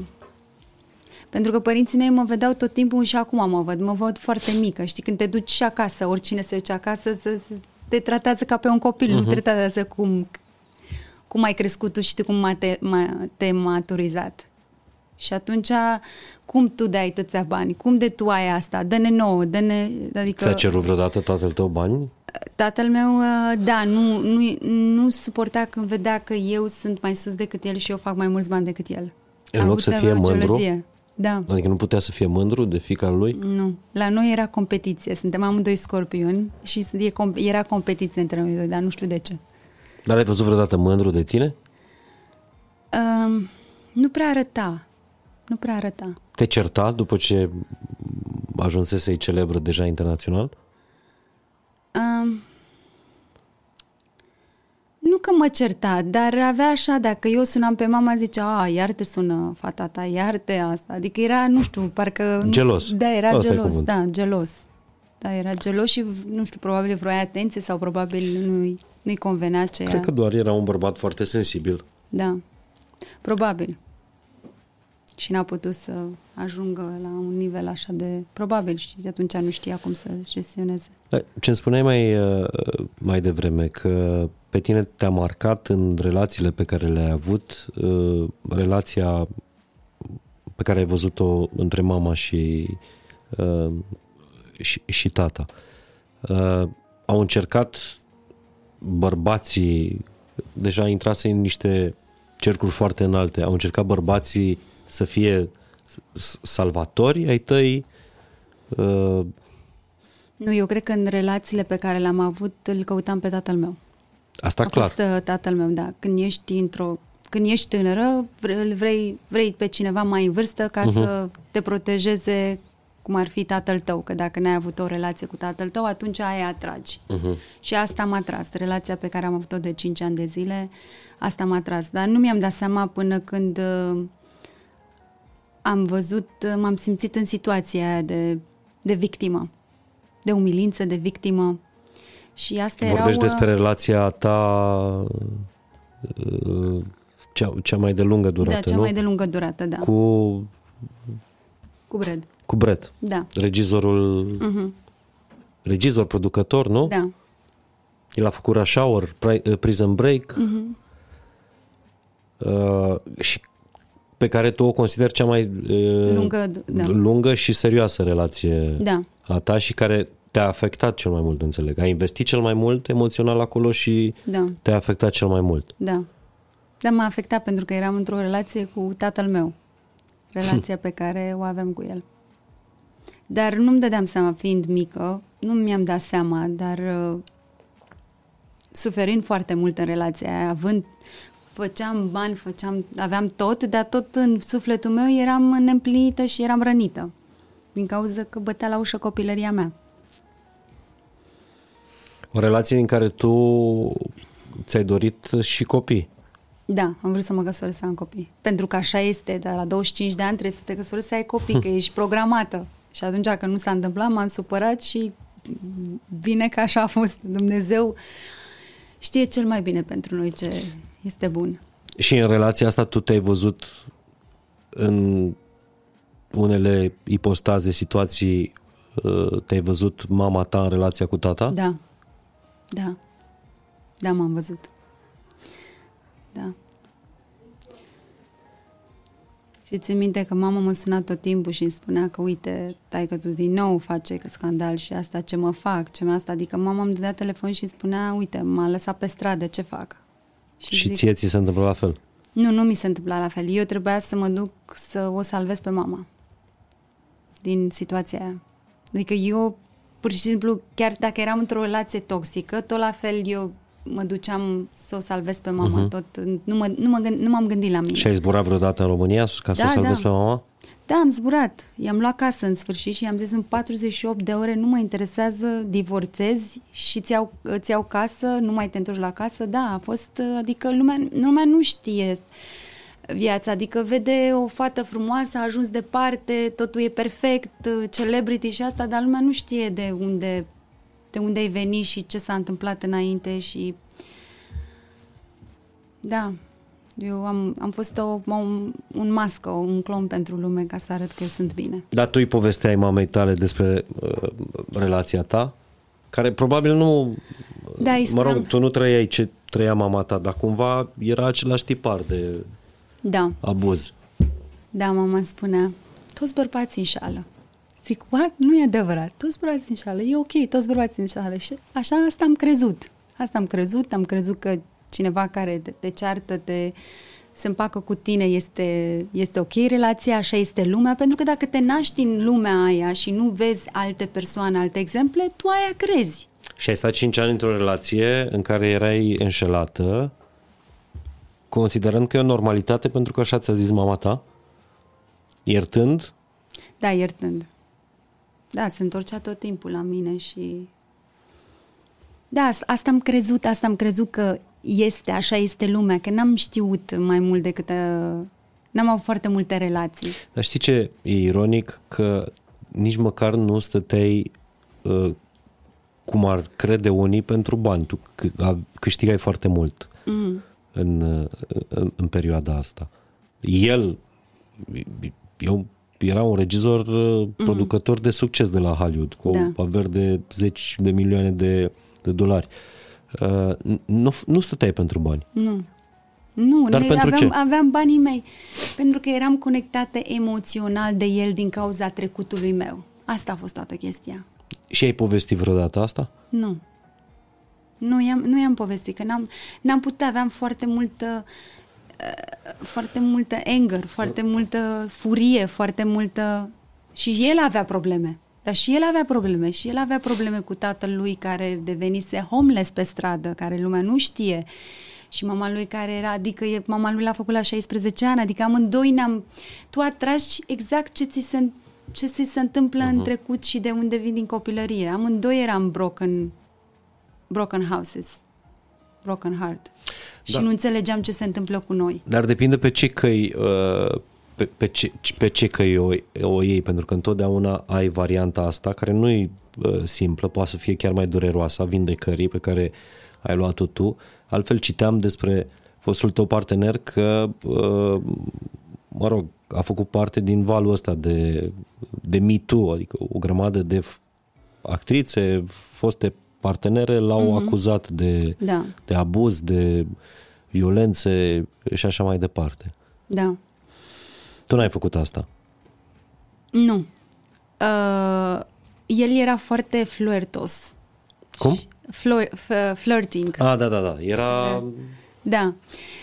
pentru că părinții mei mă vedeau tot timpul și acum mă văd. Mă văd foarte mică. Știi, când te duci și acasă, oricine se duce acasă, să, să te tratează ca pe un copil, uh-huh. nu te tratează cum, cum ai crescut tu și tu cum te, te maturizat. Și atunci, cum tu dai atâția bani? Cum de tu ai asta? Dă-ne nouă, dă-ne... Adică... Ți-a cerut vreodată tatăl tău bani? Tatăl meu, uh, da, nu, nu, nu suporta când vedea că eu sunt mai sus decât el și eu fac mai mulți bani decât el. În loc să fie mândru? Da. Adică nu putea să fie mândru de fica lui? Nu. La noi era competiție. Suntem amândoi scorpioni și era competiție între noi doi, dar nu știu de ce. Dar ai văzut vreodată mândru de tine? Um, nu prea arăta. Nu prea arăta. Te certa după ce ajunsese celebră deja internațional? Um, nu că mă certa, dar avea așa, dacă eu sunam pe mama, zicea, a, iar te sună fata ta, iar te asta. Adică era, nu știu, parcă... Gelos. Da, era Asta gelos, da, gelos. Da, era gelos și, nu știu, probabil vroia atenție sau probabil nu-i, nu-i convenea ce Cred că doar era un bărbat foarte sensibil. Da, probabil și n-a putut să ajungă la un nivel așa de probabil și de atunci nu știa cum să gestioneze. Da, ce-mi spuneai mai, uh, mai devreme, că pe tine te-a marcat în relațiile pe care le-ai avut, uh, relația pe care ai văzut-o între mama și, uh, și, și tata. Au încercat bărbații, deja intrase în niște cercuri foarte înalte, au încercat bărbații să fie salvatori ai tăi? Uh... Nu, eu cred că în relațiile pe care le-am avut îl căutam pe tatăl meu. Asta A clar. Fost, uh, tatăl meu, da. Când ești într-o când ești tânără, vrei, vrei pe cineva mai în vârstă ca uh-huh. să te protejeze cum ar fi tatăl tău, că dacă n-ai avut o relație cu tatăl tău, atunci aia atragi. Uh-huh. Și asta m-a tras. Relația pe care am avut-o de 5 ani de zile, asta m-a tras. Dar nu mi-am dat seama până când uh, am văzut, m-am simțit în situația aia de, de victimă, de umilință, de victimă. Și asta Vorbești erau... despre relația ta uh, cea, cea mai de lungă durată, Da, cea nu? mai de lungă durată, da. Cu... Cu Brad. Cu Brett. Da. Regizorul... Uh-huh. Regizor, producător, nu? Da. El a făcut Rush Hour, Prison Break. Uh-huh. Uh, și pe care tu o consideri cea mai uh, lungă, da. lungă și serioasă relație da. a ta și care te-a afectat cel mai mult, înțeleg. Ai investit cel mai mult emoțional acolo și da. te-a afectat cel mai mult. Da. Da, m-a afectat pentru că eram într-o relație cu tatăl meu. Relația pe care o avem cu el. Dar nu-mi dădeam seama, fiind mică, nu mi-am dat seama, dar uh, suferind foarte mult în relația aia, având făceam bani, făceam, aveam tot, dar tot în sufletul meu eram neîmplinită și eram rănită. Din cauza că bătea la ușă copilăria mea. O relație în care tu ți-ai dorit și copii. Da, am vrut să mă căsătoresc să am copii. Pentru că așa este, dar la 25 de ani trebuie să te căsătorești să ai copii, <laughs> că ești programată. Și atunci când nu s-a întâmplat, m-am supărat și bine că așa a fost. Dumnezeu știe cel mai bine pentru noi ce este bun. Și în relația asta tu te-ai văzut în unele ipostaze, situații, uh, te-ai văzut mama ta în relația cu tata? Da. Da. Da, m-am văzut. Și țin minte că mama mă suna tot timpul și îmi spunea că uite, tai că tu din nou face că scandal și asta ce mă fac, ce mă asta. Adică mama îmi dădea telefon și îmi spunea, uite, m-a lăsat pe stradă, ce fac? Și, și zic, ție ți se întâmplă la fel? Nu, nu mi se întâmpla la fel. Eu trebuia să mă duc să o salvez pe mama din situația aia. Adică eu, pur și simplu, chiar dacă eram într-o relație toxică, tot la fel eu mă duceam să o salvez pe mama. Uh-huh. Tot, nu, mă, nu, mă gând, nu m-am gândit la mine. Și ai zburat vreodată în România ca să da, o salvezi da. pe mama? Da, am zburat. I-am luat casă în sfârșit și i-am zis în 48 de ore nu mă interesează, divorțezi și îți iau, îți iau casă, nu mai te întorci la casă. Da, a fost, adică lumea, lumea nu știe viața, adică vede o fată frumoasă, a ajuns departe, totul e perfect, celebrity și asta, dar lumea nu știe de unde, de unde ai venit și ce s-a întâmplat înainte și da, Eu am, am fost o, un, un mască, un clon pentru lume ca să arăt că sunt bine. Dar tu îi povesteai mamei tale despre uh, relația ta? Care probabil nu... Da, îi mă rog, spuneam. tu nu trăiai ce trăia mama ta, dar cumva era același tipar de Da, abuz. da, mama spunea, toți bărbații înșală. Zic, what? Nu e adevărat, toți bărbații înșală, e ok, toți bărbații înșală. Și așa asta am crezut. Asta am crezut, am crezut că cineva care te, te ceartă, te se împacă cu tine, este, este ok relația, așa este lumea, pentru că dacă te naști în lumea aia și nu vezi alte persoane, alte exemple, tu aia crezi. Și ai stat 5 ani într-o relație în care erai înșelată, considerând că e o normalitate pentru că așa ți-a zis mama ta, iertând, Da, iertând. Da, se întorcea tot timpul la mine și... Da, as- asta am crezut, asta am crezut că este, așa este lumea, că n-am știut mai mult decât... Uh, n-am avut foarte multe relații. Dar știi ce e ironic? Că nici măcar nu stăteai uh, cum ar crede unii pentru bani. Tu c- a- câștigai foarte mult Mm. în, uh, în, în perioada asta. El eu, era un regizor uh, producător de succes de la Hollywood, cu Da. o averi de zeci de milioane de, de dolari. Uh, nu, nu stăteai pentru bani. Nu. Nu, Dar ne- pentru aveam, ce? aveam banii mei. Pentru că eram conectată emoțional de el din cauza trecutului meu. Asta a fost toată chestia. Și ai povestit vreodată asta? Nu. Nu i-am, nu i-am povestit, că n-am, n-am putut, aveam foarte multă uh, foarte multă anger, foarte multă furie, foarte multă... Și el avea probleme. Dar și el avea probleme. Și el avea probleme cu tatăl lui care devenise homeless pe stradă, care lumea nu știe. Și mama lui care era, adică e, mama lui l-a făcut la 16 ani, adică amândoi ne-am... Tu atragi exact ce ți se, ce ți se întâmplă uh-huh. în trecut și de unde vin din copilărie. Amândoi eram broken, broken houses, broken heart. Și Da. nu înțelegeam ce se întâmplă cu noi. Dar depinde pe ce căi, uh, pe, pe, ce, pe ce căi o, o iei, pentru că întotdeauna ai varianta asta, care nu e uh, simplă, poate să fie chiar mai dureroasă, a vindecării pe care ai luat-o tu. Altfel citeam despre fostul tău partener că, uh, mă rog, a făcut parte din valul ăsta de, de Me Too, adică o grămadă de f- actrițe, foste partenere l-au mm-hmm. acuzat de, Da, de abuz, de violențe și așa mai departe. da. Tu n-ai făcut asta. Nu. Uh, el era foarte flirtos. Cum? Flo- f- flirting. Ah, da, da, da. Era... Da.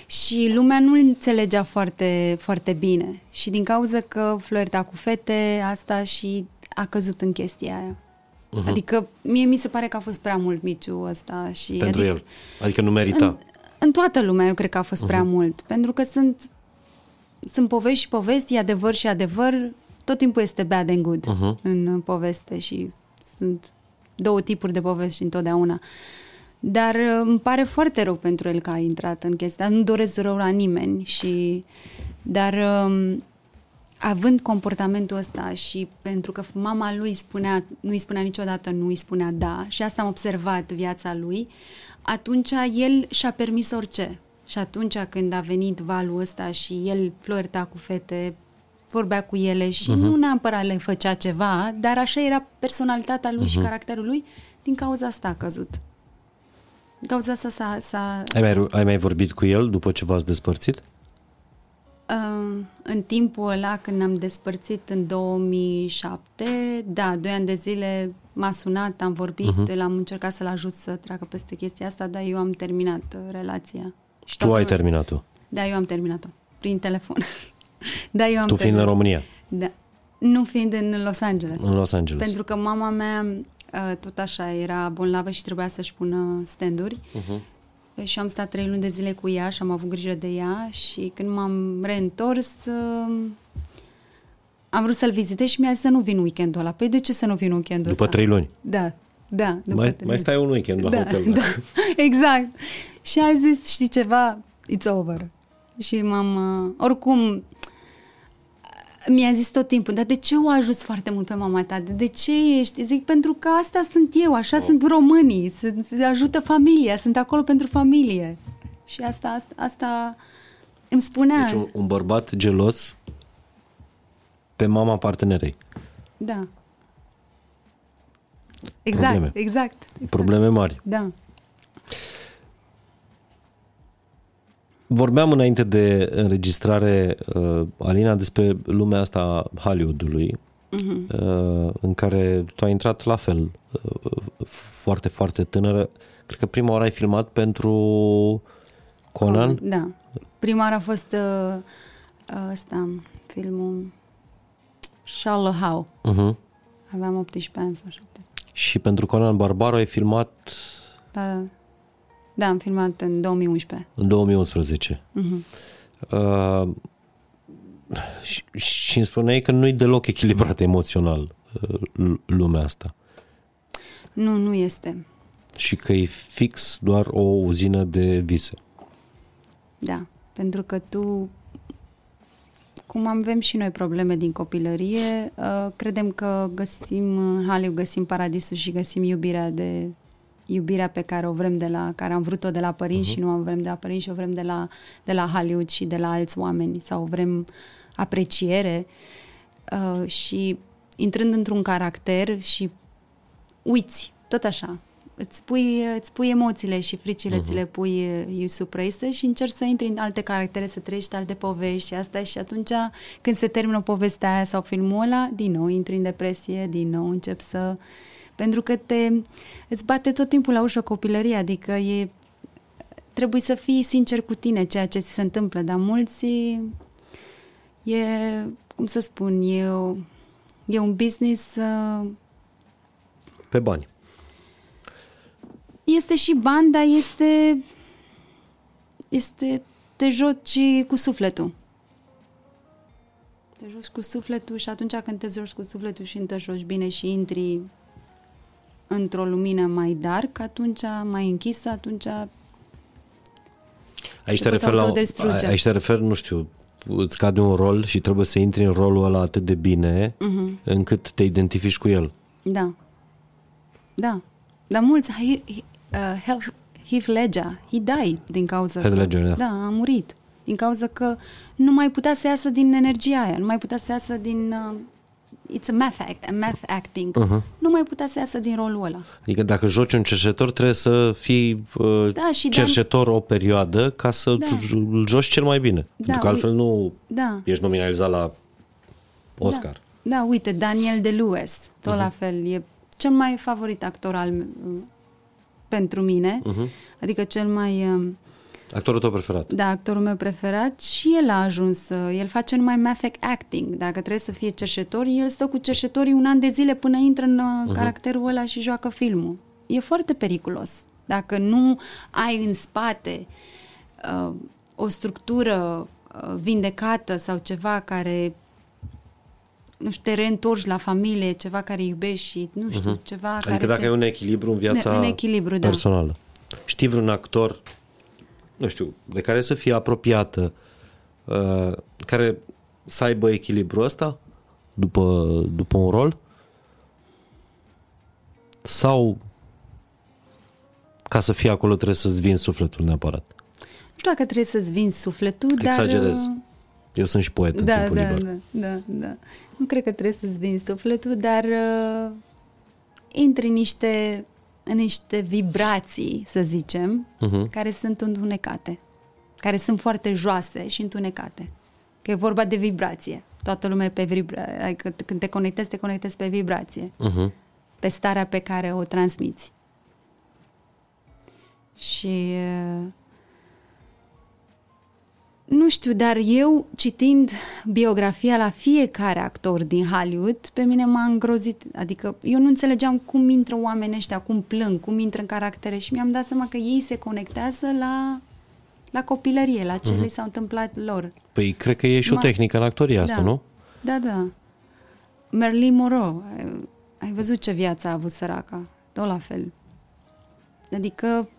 Și lumea nu înțelegea foarte, foarte bine. Și din cauza că flirta cu fete, asta și a căzut în chestia aia. Uh-huh. Adică mie mi se pare că a fost prea mult miciu ăsta. Și, pentru adică, el. Adică nu merita. În, în toată lumea eu cred că a fost uh-huh. prea mult. Pentru că sunt, sunt povești și povesti, e adevăr și adevăr. Tot timpul este bad and good uh-huh. în poveste și sunt două tipuri de povesti întotdeauna. Dar uh, îmi pare foarte rău pentru el că a intrat în chestia. Nu doresc rău la nimeni și... Dar um, având comportamentul ăsta și pentru că mama lui spunea, nu îi spunea niciodată nu îi spunea da și asta am observat viața lui, atunci el și-a permis orice. Și atunci când a venit valul ăsta și el flirta cu fete, vorbea cu ele și uh-huh. nu neapărat le făcea ceva, dar așa era personalitatea lui uh-huh. și caracterul lui, din cauza asta a căzut. Din cauza asta s-a... s-a Ai mai, ai mai vorbit cu el după ce v-ați despărțit? Uh, în timpul ăla, când ne-am despărțit în 2007, da, doi ani de zile m-a sunat, am vorbit, uh-huh. l-am încercat să-l ajut să treacă peste chestia asta, dar eu am terminat uh, relația. Și Tu ai toată- terminat-o. Da, eu am terminat-o, prin telefon. <laughs> da, eu am Tu fiind în terminat. România, Da. Nu fiind în Los Angeles. în Los Angeles. Pentru că mama mea uh, tot așa era bolnavă și trebuia să-și pună standuri. Uh-huh. Și am stat trei luni de zile cu ea și am avut grijă de ea și când m-am reîntors uh, am vrut să-l vizitez și mi-a zis să nu vin weekendul ăla. Păi de ce să nu vin weekendul După ăsta? trei luni. Da, da. După Mai, trei mai luni. stai un weekend la da, hotel. Da, <laughs> exact. Și a zis, știi ceva, it's over. Și m-am, uh, oricum, mi-a zis tot timpul, dar de ce o ajuți foarte mult pe mama ta? De, de ce ești? Zic, pentru că asta sunt eu, așa sunt românii, sunt, se ajută familia, sunt acolo pentru familie. Și asta, asta, asta, Îmi spunea... Deci un, un bărbat gelos pe mama partenerei. Da. Exact, Probleme. exact, exact. Probleme mari. Da. Vorbeam înainte de înregistrare, uh, Alina, despre lumea asta a Hollywoodului, uh-huh. uh, în care tu ai intrat la fel, uh, foarte, foarte tânără. Cred că prima oară ai filmat pentru Conan. Da. Prima oară a fost uh, ăsta, filmul Shallow How. Uh-huh. Aveam 18 ani sau 7. Și pentru Conan Barbaro ai filmat Da, da, am filmat în 2011. în 2011. Uh-huh. Uh, și, și îmi spuneai că nu-i deloc echilibrat emoțional uh, l- lumea asta. Nu, nu este. Și că e fix doar o uzină de vise. Da, pentru că tu, cum avem și noi probleme din copilărie, uh, credem că găsim în Hollywood, găsim paradisul și găsim iubirea de iubirea pe care o vrem de la, care am vrut-o de la părinți uh-huh. și nu o vrem de la părinți și o vrem de la, de la Hollywood și de la alți oameni sau vrem apreciere uh, și intrând într-un caracter și uiți, tot așa, îți pui, îți pui emoțiile și fricile, uh-huh. ți le pui you supraise și încerci să intri în alte caractere, să trăiești alte povești și asta și atunci când se termină povestea aia sau filmul ăla, din nou intri în depresie, din nou începi să... Pentru că te, îți bate tot timpul la ușă copilăria, adică e, trebuie să fii sincer cu tine ceea ce ți se întâmplă, dar mulți e, cum să spun, e, o, e un business uh, Pe bani. este și bani, dar este este te joci cu sufletul. Te joci cu sufletul și atunci când te joci cu sufletul și te joci bine și intri într-o lumină mai dark, atunci mai închisă, atunci Aici te, Te poți refer la, autodistruge. aici te refer, nu știu, îți cade un rol și trebuie să intri în rolul ăla atât de bine uh-huh. încât te identifici cu el. Da. Da. Dar mulți, he, he, uh, Heath- Heath Ledger, he died din cauza Heath că... Ledger, da. Da, a murit. Din cauza că nu mai putea să iasă din energia aia, nu mai putea să iasă din... Uh, it's a math, act, a math acting. Uh-huh. Nu mai putea să iasă din rolul ăla. Adică dacă joci un cerșetor trebuie să fii uh, Da, și cerșetor o perioadă ca să Da. j- îl joci cel mai bine. Da, Pentru că altfel nu Da. ești nominalizat la Oscar. Da, da uite, Daniel de Lewis, tot uh-huh. la fel, e cel mai favorit actor al m- pentru mine, uh-huh. adică cel mai... um, Actorul tău preferat. Da, actorul meu preferat și el a ajuns, uh, el face numai math acting. Dacă trebuie să fie cerșetor, el stă cu cerșetorii un an de zile până intră în uh, caracterul ăla și joacă filmul. E foarte periculos. Dacă nu ai în spate uh, o structură uh, vindecată sau ceva care nu știu, te reîntorci la familie, ceva care iubești și, nu știu, uh-huh. ceva Adică care dacă te... ai un echilibru în viața În echilibru, da. personală. Știi vreun actor, nu știu, de care să fie apropiată, uh, care să aibă echilibru ăsta după, după un rol? Sau ca să fie acolo trebuie să-ți vin sufletul neapărat? Nu știu dacă trebuie să-ți vinzi sufletul, dar... Exagerez. uh, Eu sunt și poet în da, timpul da, liber. da, da, da. Nu cred că trebuie să-ți vinzi sufletul, dar uh, intri în niște, în niște vibrații, să zicem, Mhm. care sunt întunecate, care sunt foarte joase și întunecate. Că e vorba de vibrație. Toată lumea e pe vibrație. Adică când te conectezi, te conectezi pe vibrație. Uh-huh. Pe starea pe care o transmiți. Și... uh, Nu știu, dar eu, citind biografia la fiecare actor din Hollywood, pe mine m-a îngrozit. Adică eu nu înțelegeam cum intră oamenii ăștia, cum plâng, cum intră în caractere și mi-am dat seama că ei se conectează la, la copilărie, la ce uh-huh. li s-a întâmplat lor. Păi cred că e și o Ma- tehnică în actoria asta, da. nu? Da, da. Marilyn Monroe, ai, ai văzut ce viață a avut săraca? Tot la fel. Adică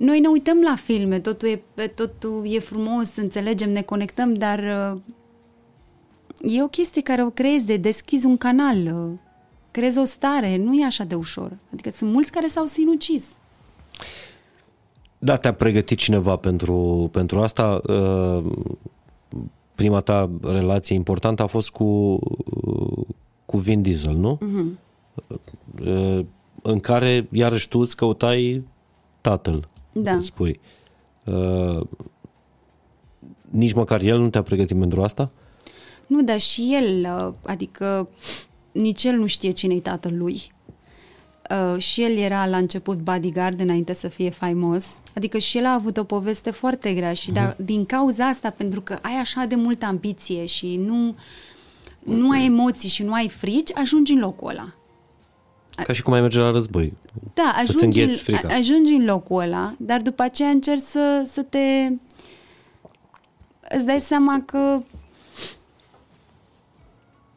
noi ne uităm la filme, totul e, totul e frumos, înțelegem, ne conectăm, dar uh, e o chestie care o creezi de deschizi un canal, uh, creezi o stare, nu e așa de ușor. Adică sunt mulți care s-au sinucis. Da, te-a pregătit cineva pentru, pentru asta. Uh, Prima ta relație importantă a fost cu, cu Vin Diesel, nu? Uh-huh. În care, iarăși tu îți căutai tatăl, Da. spui. Uh, Nici măcar el nu te-a pregătit pentru asta? Nu, dar și el, uh, adică nici el nu știe cine-i tatăl lui. Uh, și el era la început bodyguard înainte să fie faimos. Adică și el a avut o poveste foarte grea și da, din cauza asta, pentru că ai așa de multă ambiție și nu, nu ai emoții și nu ai frici, ajungi în locul ăla. Ca și cum ai merge la război. Da, Îți ajungi în, îngheți frica. a- ajungi în locul ăla, dar după aceea încerci să, să te... Îți dai seama că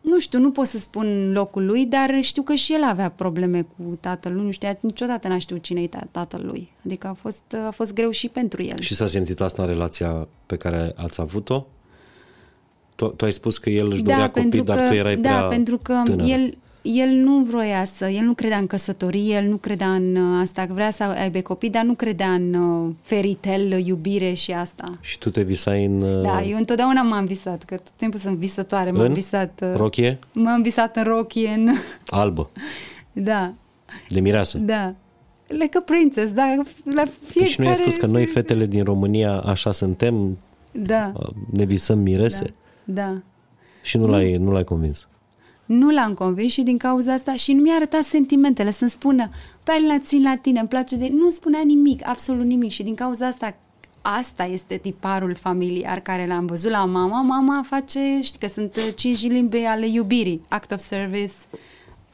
nu știu, nu pot să spun locul lui, dar știu că și el avea probleme cu tatăl lui, nu știa, niciodată n-a știut cine-i ta- tatăl lui. Adică a fost, a fost greu și pentru el. Și s-a simțit asta în relația pe care ați avut-o? Tu, tu ai spus că el își dorea copii, dar tu erai da, prea pentru că tânără. el, el nu vroia să, el nu credea în căsătorie, el nu credea în uh, asta, că vrea să aibă copii, dar nu credea în uh, fairy tale, iubire și asta. Și tu te visai în uh, Da, eu întotdeauna m-am visat, că tot timpul sunt visătoare, m-am În visat... uh, rochie M-am visat în rochie, în... <laughs> albă, da, de mireasă. da. Like a princess, da, la fiecare... Păi și nu ai spus că noi, fetele din România, așa suntem, Da, ne visăm mirese da, da. și nu l-ai, nu l-ai convins. Nu l-am convins și din cauza asta și nu mi-a arătat sentimentele, să-mi spună, pe la țin la tine, îmi place de... Nu spunea nimic, absolut nimic și din cauza asta Asta este tiparul familiar care l-am văzut la mama. Mama face, știi că sunt uh, cinci limbi ale iubirii. Act of service,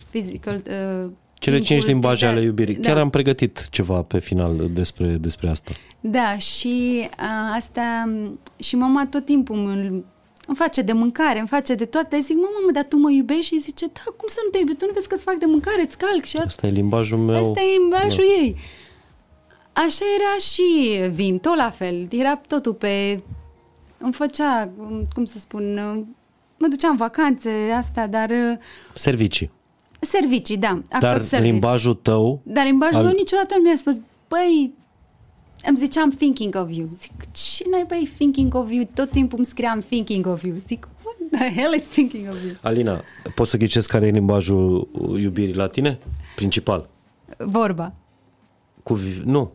physical... Uh, Cele cinci timpul, limbaje da, ale iubirii. da. Chiar am pregătit ceva pe final despre, despre asta. Da, și a, asta m, și mama tot timpul mă, îmi face de mâncare, îmi face de toate. Zic, mama, mă, dar tu mă iubești? Și zice, da, cum să nu te iubesc? Tu nu vezi că-ți fac de mâncare, îți calc și asta. Asta e limbajul meu. Asta e limbajul ei. Așa era și Vin, tot la fel. Era totul pe... Îmi făcea, cum să spun, mă duceam în vacanțe, asta, dar uh, Servicii. servicii, da. Act Dar of service. limbajul tău, Dar limbajul Al- meu niciodată nu mi-a spus, băi, îmi ziceam thinking of you. Zic, ce n-ai băi thinking of you? Tot timpul îmi scriam thinking of you. Zic, what the hell is thinking of you? Alina, poți să ghicesc care e limbajul iubirii la tine? Principal. Vorba. Cu, vi- nu,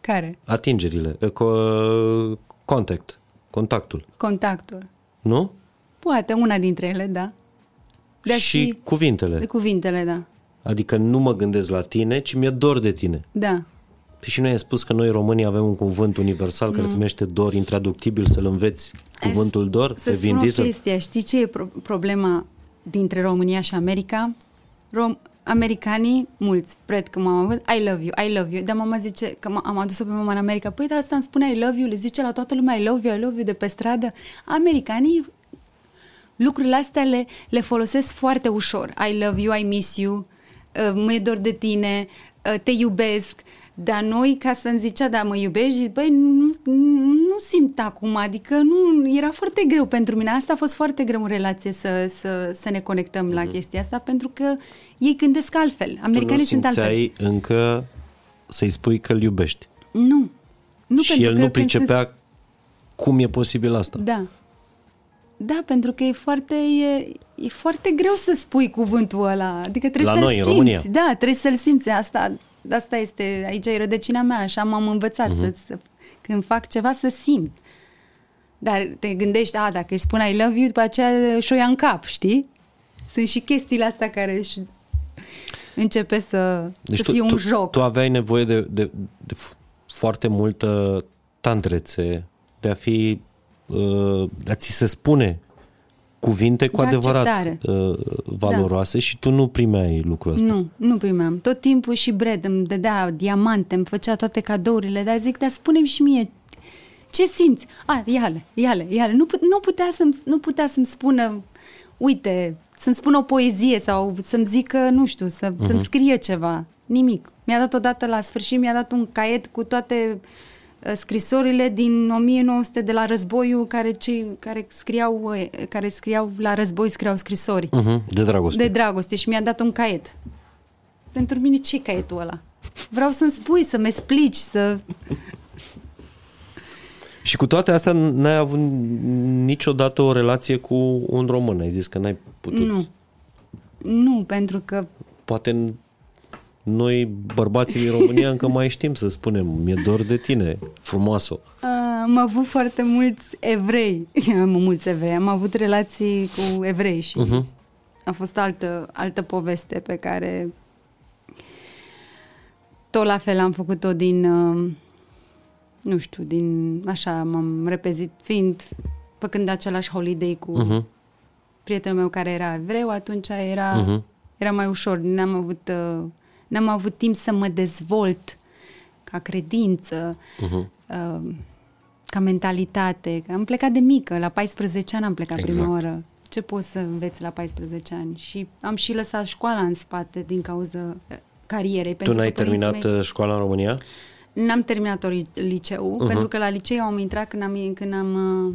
Care? atingerile, e, co- contact, contactul, Contactul. nu? Poate una dintre ele, da. Dar și, și, cuvintele. de cuvintele, da. Adică nu mă gândesc la tine, ci mi-e dor de tine. Da. Păi și noi ai spus că noi românii avem un cuvânt universal care se numește dor, intraductibil, să-l înveți cuvântul dor Să pe Vin spun o Diesel. chestie. Știi ce e pro- problema dintre România și America? Rom- americanii, mulți, cred că m-am avut, I love you, I love you. Dar mama zice, că m- am adus-o pe mama în America, păi dar asta îmi spune I love you, le zice la toată lumea I love you, I love you de pe stradă. Americanii lucrurile astea le, le folosesc foarte ușor. I love you, I miss you, uh, mă e dor de tine, uh, te iubesc. Dar noi, ca să-mi zicea, da, mă iubești, zic, băi, nu, nu simt acum, adică nu, era foarte greu pentru mine. Asta a fost foarte greu în relație să, să, să ne conectăm la chestia asta, pentru că ei gândesc altfel. Tu nu Americanii sunt altfel. simțeai încă să-i spui că îl iubești. Nu. Nu și pentru el că nu când se- pricepea cum e posibil asta. Da. Da, pentru că e foarte, e, e foarte greu să spui cuvântul ăla. Adică trebuie La să-l noi, în simți. România. Da, trebuie să-l simți. Asta, asta este, aici e rădăcina mea, așa m-am învățat. Mhm. Uh-huh. Să, să, când fac ceva, să simt. Dar te gândești, a, dacă îi spun I love you, după aceea și-o ia în cap, știi? Sunt și chestiile astea care își începe să, Deci să tu, fie un tu, joc. tu aveai nevoie de, de, de f- foarte multă tandrețe, de a fi, uh, de a ți se spune cuvinte cu De adevărat acceptare. Da. uh, valoroase și tu nu primeai lucrul ăsta. Nu, nu primeam. Tot timpul și Brad îmi dădea diamante, îmi făcea toate cadourile, dar zic, dar spune-mi și mie, ce simți? A, ia-le, ia-le, ia-le. Nu, put- nu, putea să-mi, nu putea să-mi spună, uite, să-mi spună o poezie sau să-mi zică, nu știu, să, uh-huh. să-mi scrie ceva. Nimic. Mi-a dat odată la sfârșit, mi-a dat un caiet cu toate uh, scrisorile din 1900 de la războiul care, cei, care, scriau, uh, care scriau la război, scriau scrisori Uh-huh, de dragoste. de dragoste și mi-a dat un caiet. Pentru mine ce caietul ăla? Vreau să-mi spui, să-mi explici, să... Și cu toate astea n-ai avut niciodată o relație cu un român. Ai zis că n-ai putut. Nu. Nu, pentru că Poate noi, bărbații din România, încă mai știm să spunem, mi-e dor de tine, frumoasă. am avut foarte mulți evrei. <laughs> Am mulți evrei. Am avut relații cu evrei și Uh-huh. a fost altă, altă poveste pe care tot la fel am făcut-o din, uh, nu știu, din, așa, m-am repezit, fiind, făcând același holiday cu Uh-huh. prietenul meu care era evreu, atunci era, Mhm. era mai ușor. N-am avut, uh, n-am avut timp să mă dezvolt ca credință, Uh-huh. uh, ca mentalitate. Am plecat de mică, la 14 ani am plecat Exact. prima oară. Ce poți să înveți la 14 ani? Și am și lăsat școala în spate din cauza uh, carierei. Tu pentru n-ai că părinții terminat mei- uh, școala în România? N-am terminat liceu, Mhm. pentru că la liceu am intrat când am, când am, uh,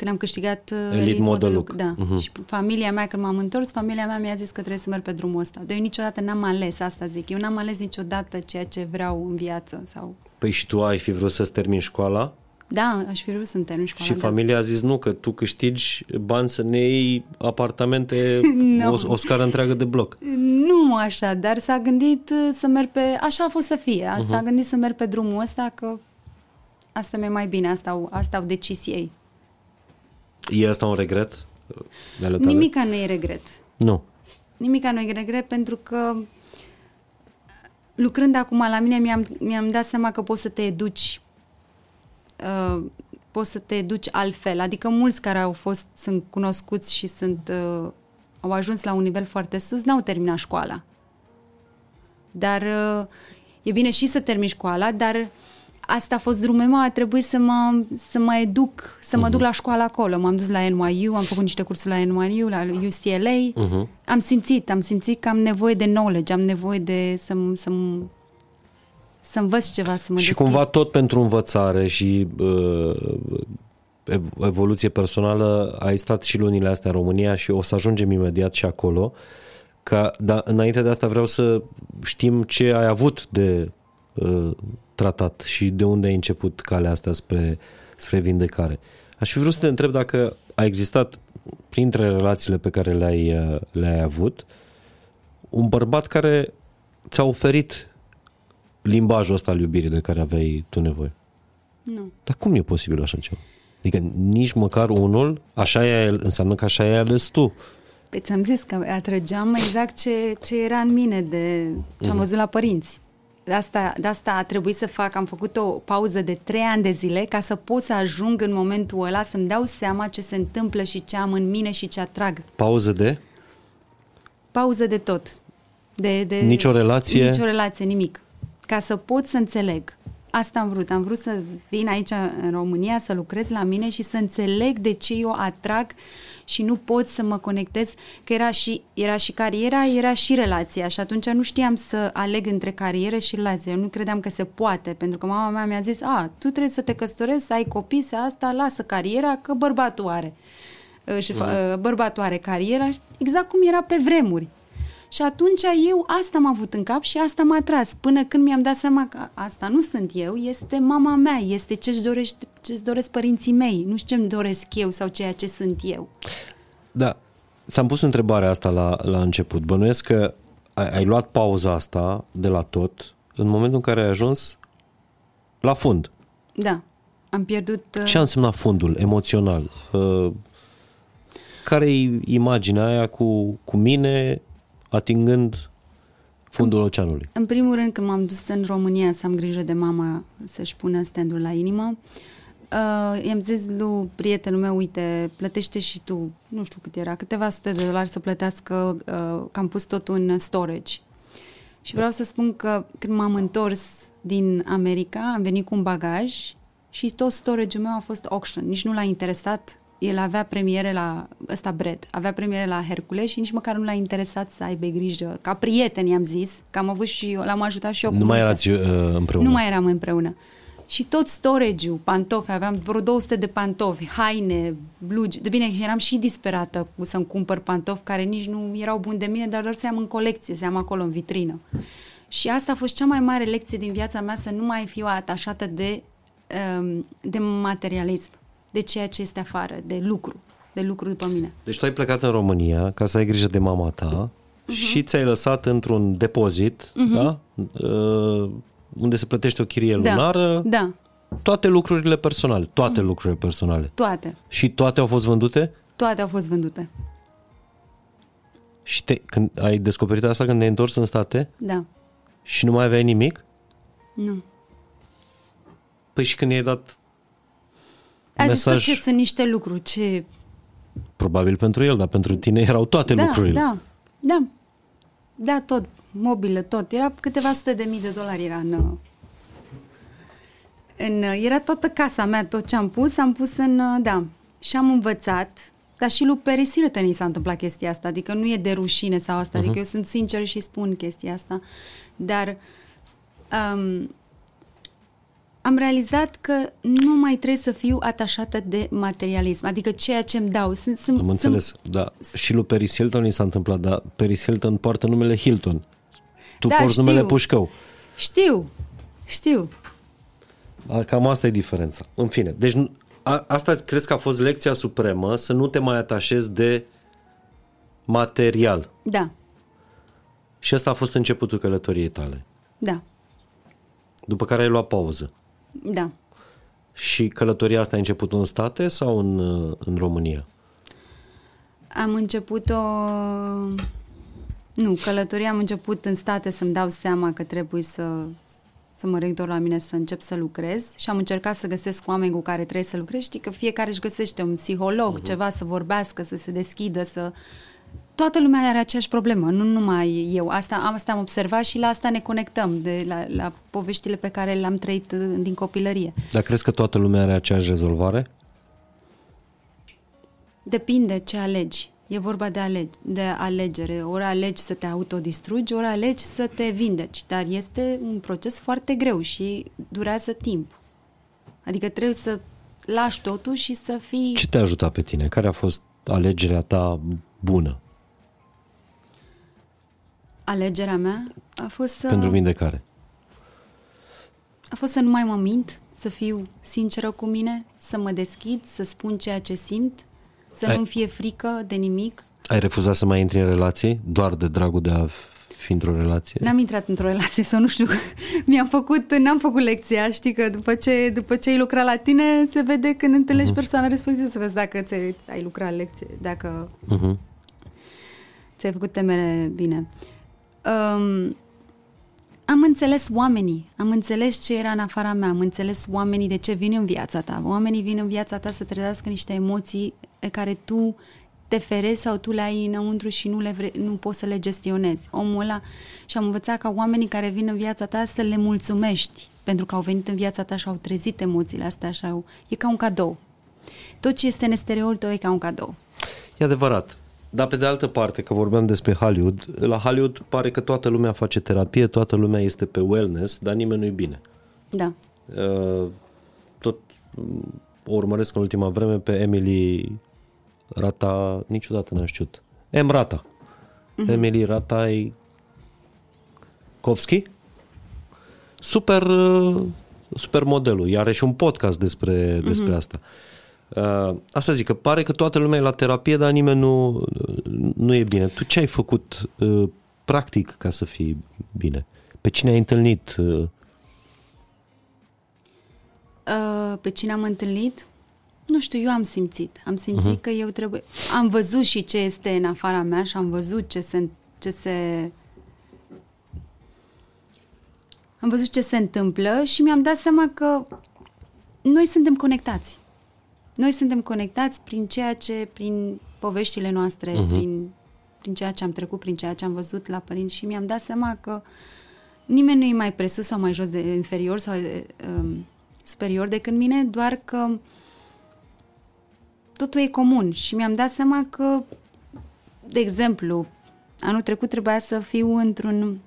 când am câștigat uh, Elite Elite Model Model Look. Look. Da. Mhm. Și familia mea, când m-am întors, familia mea mi-a zis că trebuie să merg pe drumul ăsta. Dar eu niciodată n-am ales, asta zic. Eu n-am ales niciodată ceea ce vreau în viață. sau Păi și tu ai fi vrut să-ți termini școala Da, aș fi vrut să termin școala. și da. familia a zis nu, că tu câștigi bani să ne iei apartamente, <laughs> Nu. o, o scară întreagă de bloc. Nu așa, dar s-a gândit uh, să merg pe... Așa a fost să fie. Mhm. Uh-huh. S-a gândit să merg pe drumul ăsta că asta mi-e mai bine, asta au, asta au decis ei. E asta un regret? uh, de ale tale? Nimica nu e regret. Nu. Nimica nu e regret pentru că lucrând acum la mine mi-am, mi-am dat seama că poți să te educi uh, poți să te educi altfel. Adică mulți care au fost, sunt cunoscuți și sunt uh, au ajuns la un nivel foarte sus, n-au terminat școala. Dar uh, e bine și să termini școala, dar asta a fost drumul meu, a trebuit să mă, să mă educ, să mă duc la școală acolo. M-am dus la NYU, am făcut niște cursuri la NYU, la UCLA. Uh-huh. Am simțit, am simțit că am nevoie de knowledge, am nevoie de să, să, să învăț ceva, să mă Și deschid. cumva tot pentru învățare și uh, ev- evoluție personală ai stat și lunile astea în România și o să ajungem imediat și acolo. Ca, dar înainte de asta vreau să știm ce ai avut de uh, tratat și de unde ai început calea asta spre, spre vindecare. Aș fi vrut să te întreb dacă a existat printre relațiile pe care le-ai, uh, le-ai avut un bărbat care ți-a oferit limbajul ăsta al iubirii de care aveai tu nevoie. Nu. Dar cum e posibil așa ceva? Adică nici măcar unul, așa e, înseamnă că așa ai ales tu. Păi ți-am zis că atrăgeam exact ce, ce era în mine, de ce Mhm. am văzut la părinți. De asta, de asta a trebuit să fac, am făcut o pauză de trei ani de zile ca să pot să ajung în momentul ăla să-mi dau seama ce se întâmplă și ce am în mine și ce atrag. Pauză de? Pauză de tot. De, de, Nicio relație? Nicio relație, nimic. Ca să pot să înțeleg. Asta am vrut. Am vrut să vin aici în România, să lucrez la mine și să înțeleg de ce eu atrag și nu pot să mă conectez, că era și, era și cariera, era și relația și atunci nu știam să aleg între carieră și relație. Eu nu credeam că se poate, pentru că mama mea mi-a zis, a, tu trebuie să te căsătorești, să ai copii, să asta, lasă cariera, că bărbatul are. Uh, Și fa- uh, bărbatul are cariera, exact cum era pe vremuri. Și atunci eu asta am avut în cap și asta m-a tras. Până când mi-am dat seama că asta nu sunt eu, este mama mea, este ce-și dorește, ce-și doresc părinții mei, nu știu ce-mi doresc eu sau ceea ce sunt eu. Da. S-am pus întrebarea asta la, la început. Bănuiesc că ai, ai luat pauza asta de la tot în momentul în care ai ajuns la fund. Da, am pierdut... uh, Ce a însemnat fundul emoțional? Uh, care e imaginea aia cu, cu mine atingând fundul oceanului? În primul rând, când m-am dus în România să am grijă de mama să-și pună standul la inimă, uh, i-am zis lui prietenul meu, uite, plătește și tu, nu știu cât era, câteva sute de dolari să plătească, uh, că am pus totul în storage. Și vreau să spun că când m-am întors din America, am venit cu un bagaj și tot storage-ul meu a fost auction. Nici nu l-a interesat. El avea premiere la ăsta Brad, avea premiere la Hercule și nici măcar nu l-a interesat să aibă grijă. Ca prieten i-am zis, că am avut și eu, l-am ajutat și eu. cu Nu mai multe. erați uh, împreună? Nu mai eram împreună. Și tot storage-ul, pantofi, aveam vreo 200 de pantofi, haine, blugi. De bine, și eram și disperată cu să-mi cumpăr pantofi care nici nu erau buni de mine, dar doar să am în colecție, să am acolo în vitrină. Și asta a fost cea mai mare lecție din viața mea, să nu mai fiu atașată de, um, de materialism, de ceea ce este afară, de lucru, de lucru după mine. Deci tu ai plecat în România ca să ai grijă de mama ta uh-huh. și ți-ai lăsat într-un depozit, uh-huh. da? Uh, unde se plătește o chirie Da, lunară, da, toate lucrurile personale, toate lucrurile personale. toate. Și toate au fost vândute? Toate au fost vândute. Și te, când ai descoperit asta când te-ai întors în state Da. și nu mai aveai nimic? Nu. Păi și când i-ai dat A zis mesaj, tot ce sunt niște lucruri, ce... probabil pentru el, dar pentru tine erau toate da, lucrurile. Da, da. Da, tot. Mobilă, tot. Era câteva sute de mii de dolari era în... în era toată casa mea, tot ce am pus, am pus în... Da. Și am învățat, dar și lui Paris Hilton i s-a întâmplat chestia asta, adică nu e de rușine sau asta, uh-huh. adică eu sunt sincer și spun chestia asta, dar um, am realizat că nu mai trebuie să fiu atașată de materialism, adică ceea ce îmi dau. Sunt, sunt, Am sunt, înțeles, da. Și lui Paris Hilton i s-a întâmplat, dar Paris Hilton poartă numele Hilton. Tu Da, porți știu. numele Pușcău. Știu, știu. A, Cam asta e diferența. În fine, deci nu- a, asta crezi că a fost lecția supremă, să nu te mai atașezi de material. Da, Și asta a fost începutul călătoriei tale. da, După care ai luat pauză. Da. Și călătoria asta a început în state sau în, uh, în România? Am început-o... Nu, călătoria am început în state să-mi dau seama că trebuie să, să mă reîntorc la mine să încep să lucrez și am încercat să găsesc oameni cu care trebuie să lucrez. Știi că fiecare își găsește un psiholog, uh-huh. ceva să vorbească, să se deschidă, să... Toată lumea are aceeași problemă, nu numai eu. Asta, am- asta am observat și la asta ne conectăm, de la, la poveștile pe care le-am trăit uh, din copilărie. Dar crezi că toată lumea are aceeași rezolvare? Depinde ce alegi. E vorba de, alege, de alegere. Ori alegi să te autodistrugi, ori alegi să te vindeci. Dar este un proces foarte greu și durează timp. Adică trebuie să lași totul și să fii... Ce te-a ajutat pe tine? Care a fost alegerea ta bună Alegerea mea a fost să... pentru vindecare? A fost să nu mai mă mint, să fiu sinceră cu mine, să mă deschid, să spun ceea ce simt, să Ai- nu-mi fie frică de nimic. Ai refuzat să mai intri în relații doar de dragul de a fi într-o relație? N-am intrat într-o relație sau nu știu, <laughs> mi-am făcut, n-am făcut lecția, știi că după ce, după ce ai lucrat la tine, se vede când întâlnești uh-huh. persoana respectivă, să vezi dacă ți ai lucrat lecție, dacă Uh-huh. ți-ai făcut temele bine. Um, am înțeles oamenii, am înțeles ce era în afara mea, am înțeles oamenii de ce vin în viața ta. Oamenii vin în viața ta să trezească niște emoții pe care tu te ferezi sau tu le ai înăuntru și nu, le vre- nu poți să le gestionezi. Omul ăla și am învățat ca oamenii care vin în viața ta să le mulțumești pentru că au venit în viața ta și au trezit emoțiile astea și au... E ca un cadou. Tot ce este în exteriorul tău e ca un cadou. E adevărat. Dar pe de altă parte, că vorbeam despre Hollywood, la Hollywood pare că toată lumea face terapie, toată lumea este pe wellness, dar nimeni nu-i bine. Da. Uh, Tot mm, o urmăresc în ultima vreme pe Emily Rata, niciodată n-am știut. M. Rata. Uh-huh. Emily Ratai Kovski. Super, uh, super modelul. Iar are și un podcast despre, despre asta. Uh, asta zic, că pare că toată lumea e la terapie, dar nimeni nu, nu e bine. Tu ce ai făcut uh, practic ca să fii bine? Pe cine ai întâlnit? Uh, Uh, pe cine am întâlnit? Nu știu, eu am simțit. Am simțit uh-huh. că eu trebuie... Am văzut și ce este în afara mea și am văzut ce se... Ce se... Am văzut ce se întâmplă și mi-am dat seama că noi suntem conectați. Noi suntem conectați prin ceea ce, prin poveștile noastre, uh-huh. prin, prin ceea ce am trecut, prin ceea ce am văzut la părinți și mi-am dat seama că nimeni nu e mai presus sau mai jos de inferior sau um, superior decât mine, doar că totul e comun și mi-am dat seama că, de exemplu, anul trecut trebuia să fiu într-un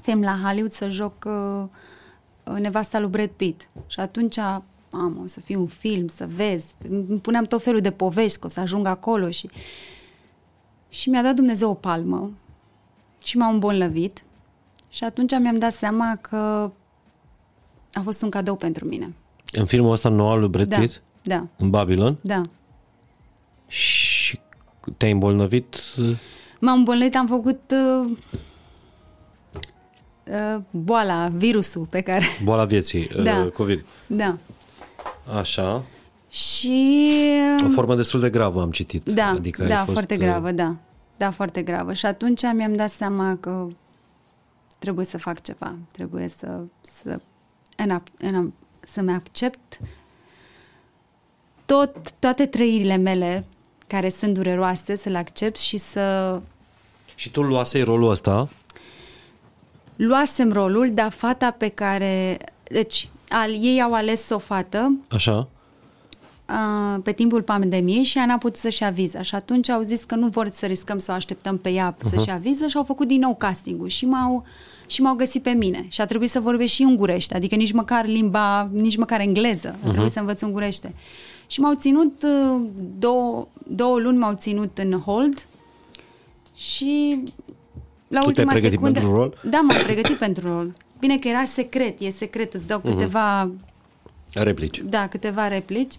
film la Hollywood să joc uh, nevasta lui Brad Pitt și atunci am, o să fie un film, să vezi, îmi puneam tot felul de povești că o să ajung acolo și și mi-a dat Dumnezeu o palmă și m-a îmbolnăvit Și atunci mi-am dat seama că a fost un cadou pentru mine. În filmul ăsta nou al lui Brad Da, Pitt? da, În Babylon? da. Și te-ai îmbolnăvit? M-am îmbolnăvit, am făcut uh, uh, boala, virusul pe care... Boala vieții, Da. uh, COVID. Da. Așa. Și... O formă destul de gravă am citit. Da, adică ai da, fost, foarte uh, gravă, da. Da, foarte gravă. Și atunci mi-am dat seama că trebuie să fac ceva. Trebuie să, să, în, în, să-mi accept tot, toate trăirile mele care sunt dureroase, să le accept și să Și tu luasei rolul ăsta? luasem rolul, dar fata pe care... Deci, al, ei au ales o fată Așa? a, pe timpul pandemiei și ea n-a putut să-și ia viza. Și atunci au zis că nu vor să riscăm să o așteptăm pe ea uh-huh. să-și ia viză și au făcut din nou castingul și m-au, și m-au găsit pe mine. Și a trebuit să vorbesc și ungurește, adică nici măcar limba, nici măcar engleză. A trebuit să învăț ungurește. Și m-au ținut uh, două, două luni m-au ținut în hold și la Tu te-ai ultima pregătit secundă... pentru rol? Da, m-am pregătit pentru rol. Bine că era secret, e secret, îți dau câteva Replici. da, câteva replici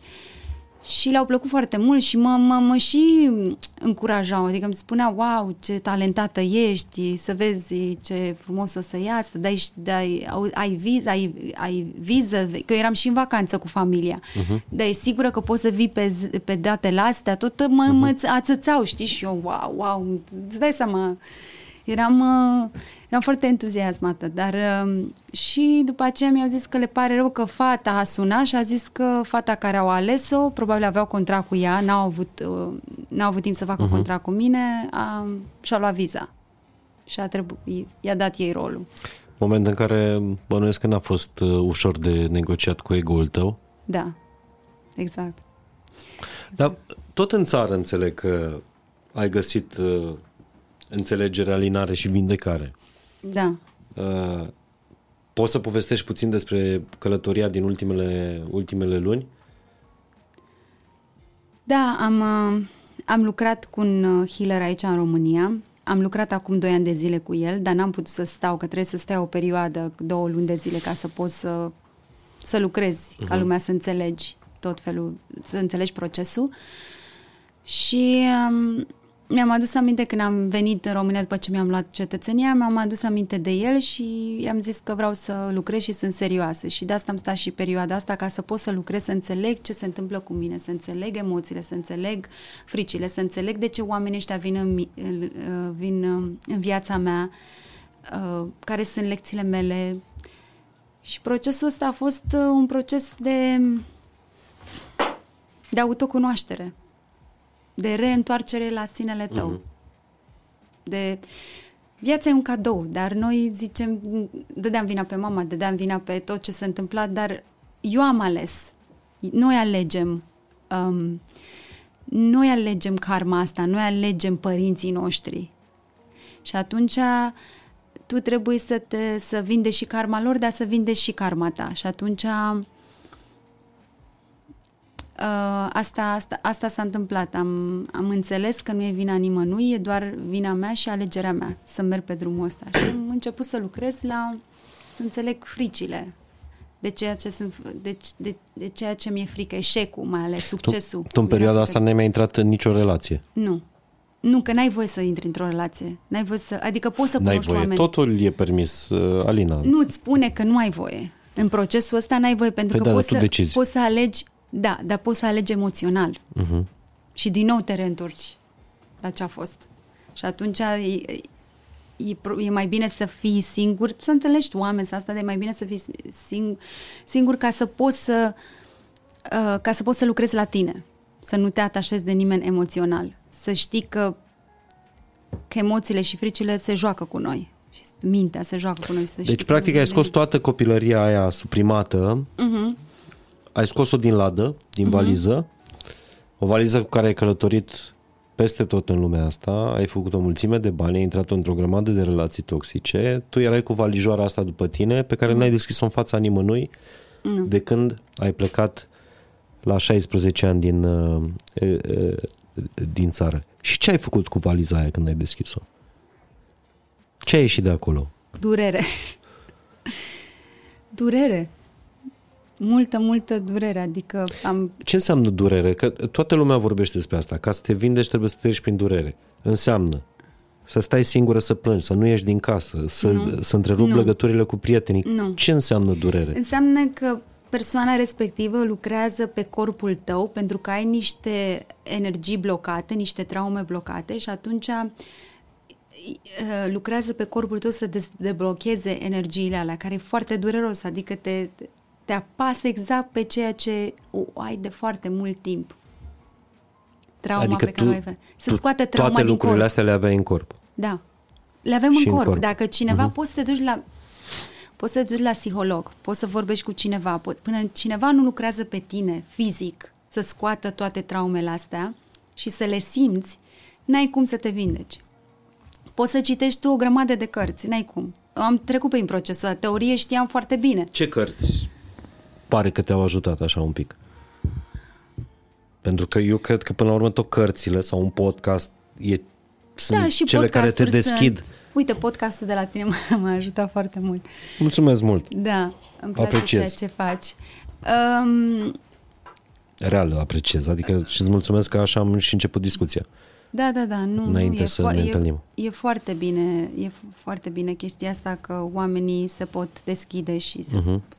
și le-au plăcut foarte mult și mă, mă, mă și încurajau, adică îmi spunea, wow, ce talentată ești, să vezi ce frumos o să iasă, dai, dai, au- ai, viză, ai, ai viză, că eu eram și în vacanță cu familia, uh-huh. dar e sigură că poți să vii pe, zi- pe datele astea, tot mă, uh-huh. mă ațățau, știi, și eu, wow, wow, îți dai seama, eram, uh, eram foarte entuziasmată, dar uh, și după aceea mi-au zis că le pare rău că fata a sunat și a zis că fata care au ales-o, probabil aveau contract cu ea, n-au avut, uh, n-au avut timp să facă uh-huh. contract cu mine, a, și-a luat viza și a trebuit, i-a dat ei rolul. Moment în care bănuiesc că n-a fost uh, ușor de negociat cu ego-ul tău. Da, exact. Dar tot în țară înțeleg că ai găsit uh, înțelegere, alinare și vindecare. Da. Uh, poți să povestești puțin despre călătoria din ultimele, ultimele luni? Da, am, uh, am lucrat cu un uh, healer aici în România. Am lucrat acum 2 ani de zile cu el, dar n-am putut să stau, că trebuie să stai o perioadă, două luni de zile, ca să poți să, să lucrezi, uh-huh. ca lumea să înțelegi tot felul, să înțelegi procesul. Și um, mi-am adus aminte când am venit în România după ce mi-am luat cetățenia, mi-am adus aminte de el și i-am zis că vreau să lucrez și sunt serioasă. Și de asta am stat și perioada asta ca să pot să lucrez, să înțeleg ce se întâmplă cu mine, să înțeleg emoțiile, să înțeleg fricile, să înțeleg de ce oamenii ăștia vin în, mi- în- vin um, în viața mea, uh, care sunt lecțiile mele. Și procesul ăsta a fost uh, un proces de, de autocunoaștere de reîntoarcere la sinele tău. Uh-huh. De viața e un cadou, dar noi zicem, dădeam vina pe mama, dădeam vina pe tot ce s-a întâmplat, dar eu am ales. Noi alegem um, noi alegem karma asta, noi alegem părinții noștri. Și atunci tu trebuie să te să vindești și karma lor, dar să vindești și karma ta. Și atunci Uh, asta, asta, asta s-a întâmplat. Am, am înțeles că nu e vina nimănui, e doar vina mea și alegerea mea să merg pe drumul ăsta. Și am început să lucrez la să înțeleg fricile de ceea ce, sunt, de, de, de ceea ce mi-e frică, eșecul, mai ales succesul. Tu, tu în perioada Mi-era asta frică. n-ai mai intrat în nicio relație. Nu. Nu, că n-ai voie să intri într-o relație. N-ai voie să, adică poți să N-ai cunoști voie. oameni. Totul e permis, uh, Alina. Nu-ți spune că nu ai voie. În procesul ăsta n-ai voie pentru Păi că da, poți, dar tu să, decizi. poți să alegi, da, dar poți să alegi emoțional. Uh-huh. Și din nou te reîntorci la ce a fost. Și atunci e, e, pro- e mai bine să fii singur, să înțelegi oameni, să asta de mai bine să fii sing, singur ca să poți să uh, ca să poți să lucrezi la tine. Să nu te atașezi de nimeni emoțional. Să știi că că emoțiile și fricile se joacă cu noi. Și mintea se joacă cu noi. Să știi Deci, că practic, nu ai vine- scos toată copilăria aia suprimată, Mhm. Ai scos-o din ladă, din valiză, o valiză cu care ai călătorit peste tot în lumea asta, ai făcut o mulțime de bani, ai intrat într-o grămadă de relații toxice, tu erai cu valijoara asta după tine, pe care n-ai deschis-o în fața nimănui Nu. de când ai plecat la 16 ani din, uh, uh, uh, din țară. Și ce ai făcut cu valiza aia când ai deschis-o? Ce ai ieșit de acolo? Durere. durere. Multă, multă durere, adică am... Ce înseamnă durere? Că toată lumea vorbește despre asta. Ca să te vindești trebuie să treci prin durere. Înseamnă să stai singură să plângi, să nu ieși din casă, să, Nu. să întrerupi Nu. legăturile cu prietenii. Nu. Ce înseamnă durere? Înseamnă că persoana respectivă lucrează pe corpul tău pentru că ai niște energii blocate, niște traume blocate și atunci uh, lucrează pe corpul tău să des- deblocheze energiile alea, care e foarte dureros, adică te, te apasă exact pe ceea ce o ai de foarte mult timp. Trauma adică pe care o ai. Să tu scoate trauma toate din lucrurile corp. astea le aveai în corp. Da. Le avem Și în în corp. corp. Dacă cineva uh-huh. poți să te duci la poți să te duci la psiholog, poți să vorbești cu cineva, po- până cineva nu lucrează pe tine fizic, să scoată toate traumele astea și să le simți, n-ai cum să te vindeci. Poți să citești tu o grămadă de cărți, n-ai cum. Am trecut prin procesul ăla, teorie știam foarte bine. Ce cărți pare că te-au ajutat așa un pic? Pentru că eu cred că până la urmă tot cărțile sau un podcast e, sunt da, și cele care te podcasturi deschid. Sunt. Uite, podcastul de la tine m-a, <laughs> m-a ajutat foarte mult. Mulțumesc mult. Da, îmi place Apreciez. ceea ce faci. Um, Real apreciez. Adică și îți mulțumesc că așa am și început discuția. Da, da, da, nu, Înainte nu e, să fo- ne e, întâlnim. e foarte bine, e f- foarte bine chestia asta că oamenii se pot deschide și se Mhm. uh-huh.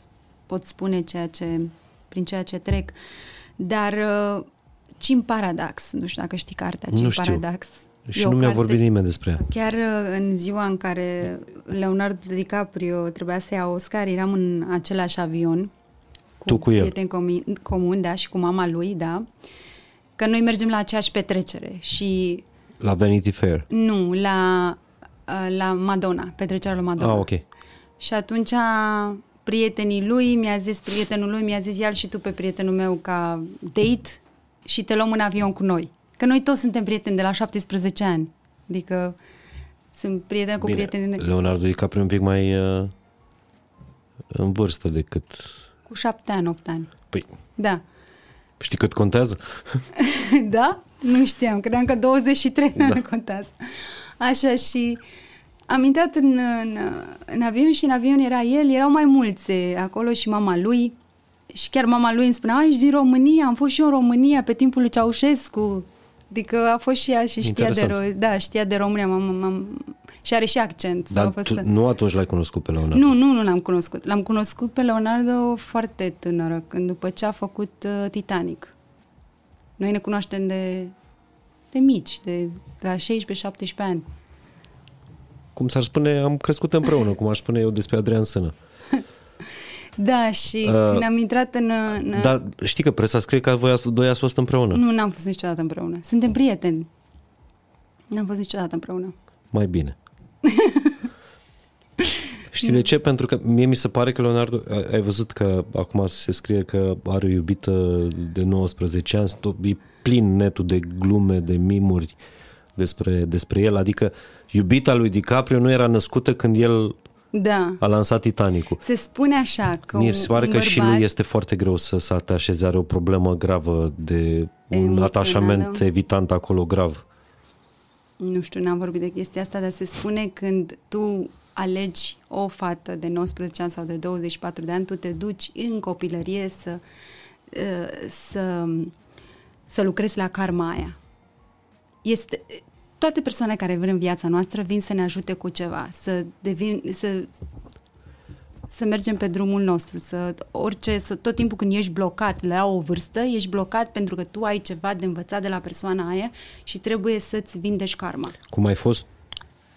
Pot spune ceea ce, prin ceea ce trec. Dar uh, Cim Paradox, nu știu dacă știi cartea Cim Nu știu. Paradox. Și E o nu mi-a carte- vorbit nimeni despre ea. Chiar uh, în ziua în care Leonardo DiCaprio trebuia să ia Oscar, eram în același avion cu, Tu cu el. prieteni comi- comuni, da, și cu mama lui, da, că noi mergem la aceeași petrecere și La Vanity Fair. nu, la, uh, la Madonna, petrecerea lui Madonna. Ah, ok. Și atunci prietenii lui mi-a zis, prietenul lui mi-a zis, ia și tu pe prietenul meu ca date și te luăm în avion cu noi. Că noi toți suntem prieteni de la 17 ani. Adică sunt prieteni cu prietenii Leonardo DiCaprio e un pic mai uh, în vârstă decât... cu 7 ani, 8 ani. Păi, Da. știi cât contează? <laughs> da? Nu știam, credeam că 23 da. contează. Așa și am intrat în, în, în avion și în avion era el, erau mai mulți eh, acolo și mama lui. Și chiar mama lui îmi spunea, "A, ești din România, am fost și eu în România pe timpul lui Ceaușescu. Adică a fost și ea și știa de, Interesant. ro- da, știa de România, m-am, m-am, și are și accent. sau a Dar fost tu, nu atunci l-ai cunoscut pe Leonardo. nu, nu, nu l-am cunoscut. L-am cunoscut pe Leonardo foarte tânără, când după ce a făcut uh, Titanic. Noi ne cunoaștem de, de mici, de, de la 16-17 ani. Cum s-ar spune, am crescut împreună, cum aș spune eu despre Adrian Sână. <laughs> Da, și Uh, uh, când am intrat în... în Dar știi că presa scrie că voi ați- doi ați fost împreună. Nu, n-am fost niciodată împreună. Suntem prieteni. N-am fost niciodată împreună. Mai bine. <laughs> Știi de ce? Pentru că mie mi se pare că Leonardo, a- ai văzut că acum se scrie că are o iubită de 19 ani, tot- e plin netul de glume, de mimuri despre, despre el, adică iubita lui DiCaprio nu era născută când el Da. a lansat Titanicul. Se spune așa că Mie un, se pare un că și bărbat, lui este foarte greu să se atașeze, are o problemă gravă de un Emoțională. atașament evitant acolo grav. nu știu, n-am vorbit de chestia asta, dar se spune când tu alegi o fată de 19 ani sau de 24 de ani, tu te duci în copilărie să, uh, să, să lucrezi la karma aia. Este, toate persoanele care vin în viața noastră vin să ne ajute cu ceva, să devin, să, să mergem pe drumul nostru, să orice, să tot timpul când ești blocat la o vârstă, ești blocat pentru că tu ai ceva de învățat de la persoana aia și trebuie să-ți vindești karma. Cum ai fost,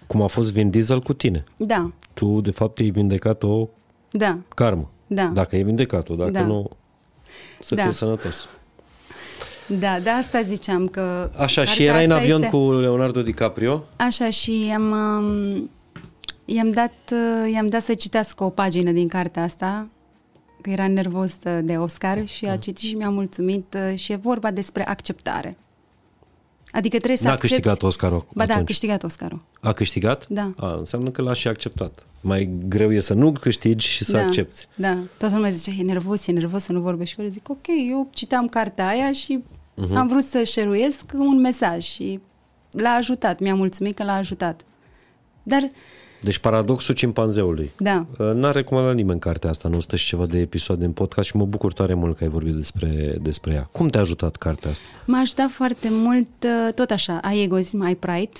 cum a fost Vin Diesel cu tine. Da, Tu, de fapt, ai vindecat o da, karmă. Da. Dacă ai vindecat-o, dacă Da. nu, să Da. fii sănătos. Da, de asta ziceam că... Așa, și cartea erai în asta avion este... cu Leonardo DiCaprio. Așa, și am, um, i-am, dat, uh, i-am dat să citească o pagină din cartea asta, că era nervos uh, de Oscar și Mm. a citit și mi-a mulțumit uh, și e vorba despre acceptare. Adică trebuie să N-a accepti... câștigat Oscarul Ba da, a atunci. câștigat Oscarul. A câștigat? Da. A, înseamnă că l-a și acceptat. Mai greu e să nu câștigi și să da, accepti. Da, toată lumea zicea, e nervos, e nervos să nu vorbești. Și eu zic, ok, eu citam cartea aia și Mhm. uh-huh. am vrut să șeruiesc un mesaj și l-a ajutat, mi-a mulțumit că l-a ajutat. Dar Deci paradoxul cimpanzeului. Da. Uh, N-a recomandat nimeni cartea asta, nu stă și ceva de episoade în podcast și mă bucur tare mult că ai vorbit despre, despre ea. Cum te-a ajutat cartea asta? M-a ajutat foarte mult, uh, tot așa, ai egoism, ai pride,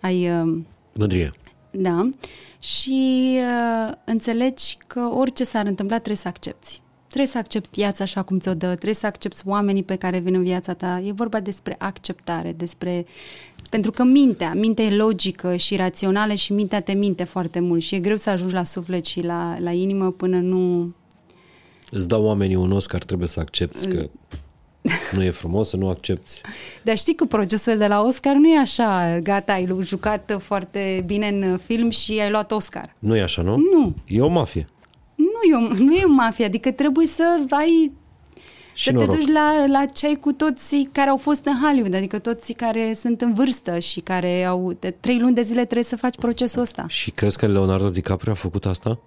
ai... uh, Mândrie. Da. Și uh, înțelegi că orice s-ar întâmpla trebuie să accepti. Trebuie să accepti viața așa cum ți-o dă, trebuie să accepti oamenii pe care vin în viața ta. E vorba despre acceptare, despre... Pentru că mintea, mintea e logică și rațională și mintea te minte foarte mult și e greu să ajungi la suflet și la, la inimă până nu... Îți dau oamenii un Oscar, trebuie să accepti că <laughs> nu e frumos să nu accepti. Dar știi că procesul de la Oscar nu e așa, gata, ai jucat foarte bine în film și ai luat Oscar. Nu e așa, nu? Nu. E o mafie. Nu e, o, nu e o mafie, adică trebuie să ai Și să noroc. te duci la, la cei cu toți care au fost în Hollywood, adică toți care sunt în vârstă și care au de trei luni de zile trebuie să faci procesul ăsta. Și crezi că Leonardo DiCaprio a făcut asta?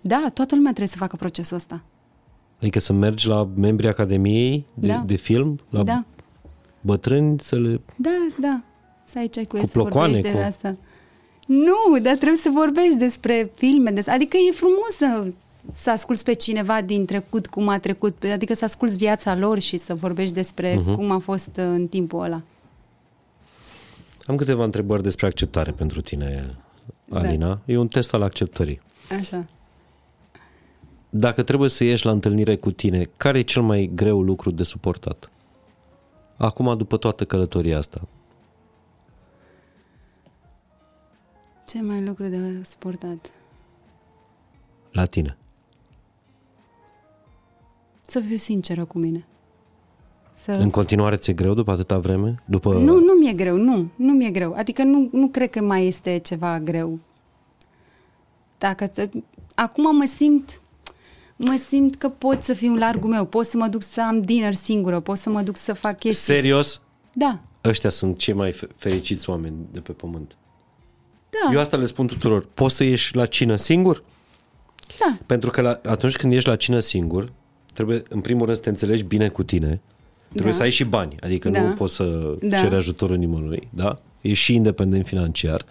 Da, toată lumea trebuie să facă procesul ăsta. Adică să mergi la membrii Academiei de, Da. de film, la Da, bătrâni, să le... da, da. Să ai ce cu ei Cu să plocoane, vorbești de cu- asta. Nu, dar trebuie să vorbești despre filme, des... adică e frumos să, să asculți pe cineva din trecut, cum a trecut, adică să asculți viața lor și să vorbești despre Mhm. uh-huh. cum a fost uh, în timpul ăla. Am câteva întrebări despre acceptare pentru tine, Da. Alina. E un test al acceptării. Așa. Dacă trebuie să ieși la întâlnire cu tine, care e cel mai greu lucru de suportat? Acum, după toată călătoria asta. Ce mai lucru de suportat? La tine. Să fiu sinceră cu mine. Să... În continuare ți-e greu după atâta vreme? După... Nu, nu mi-e greu, nu, nu mi-e greu. Adică nu, nu cred că mai este ceva greu. Dacă ți- Acum mă simt mă simt că pot să fiu în largul meu, pot să mă duc să am dinner singură, pot să mă duc să fac chestii. Serios? Da, Ăștia sunt cei mai fe- fericiți oameni de pe pământ. da, Eu asta le spun tuturor. Poți să ieși la cină singur? da, Pentru că la, atunci când ești la cină singur, trebuie în primul rând să te înțelegi bine cu tine. Trebuie Da. să ai și bani, adică Da. nu poți să Da. ceri ajutorul nimănui, da? Ești și independent financiar.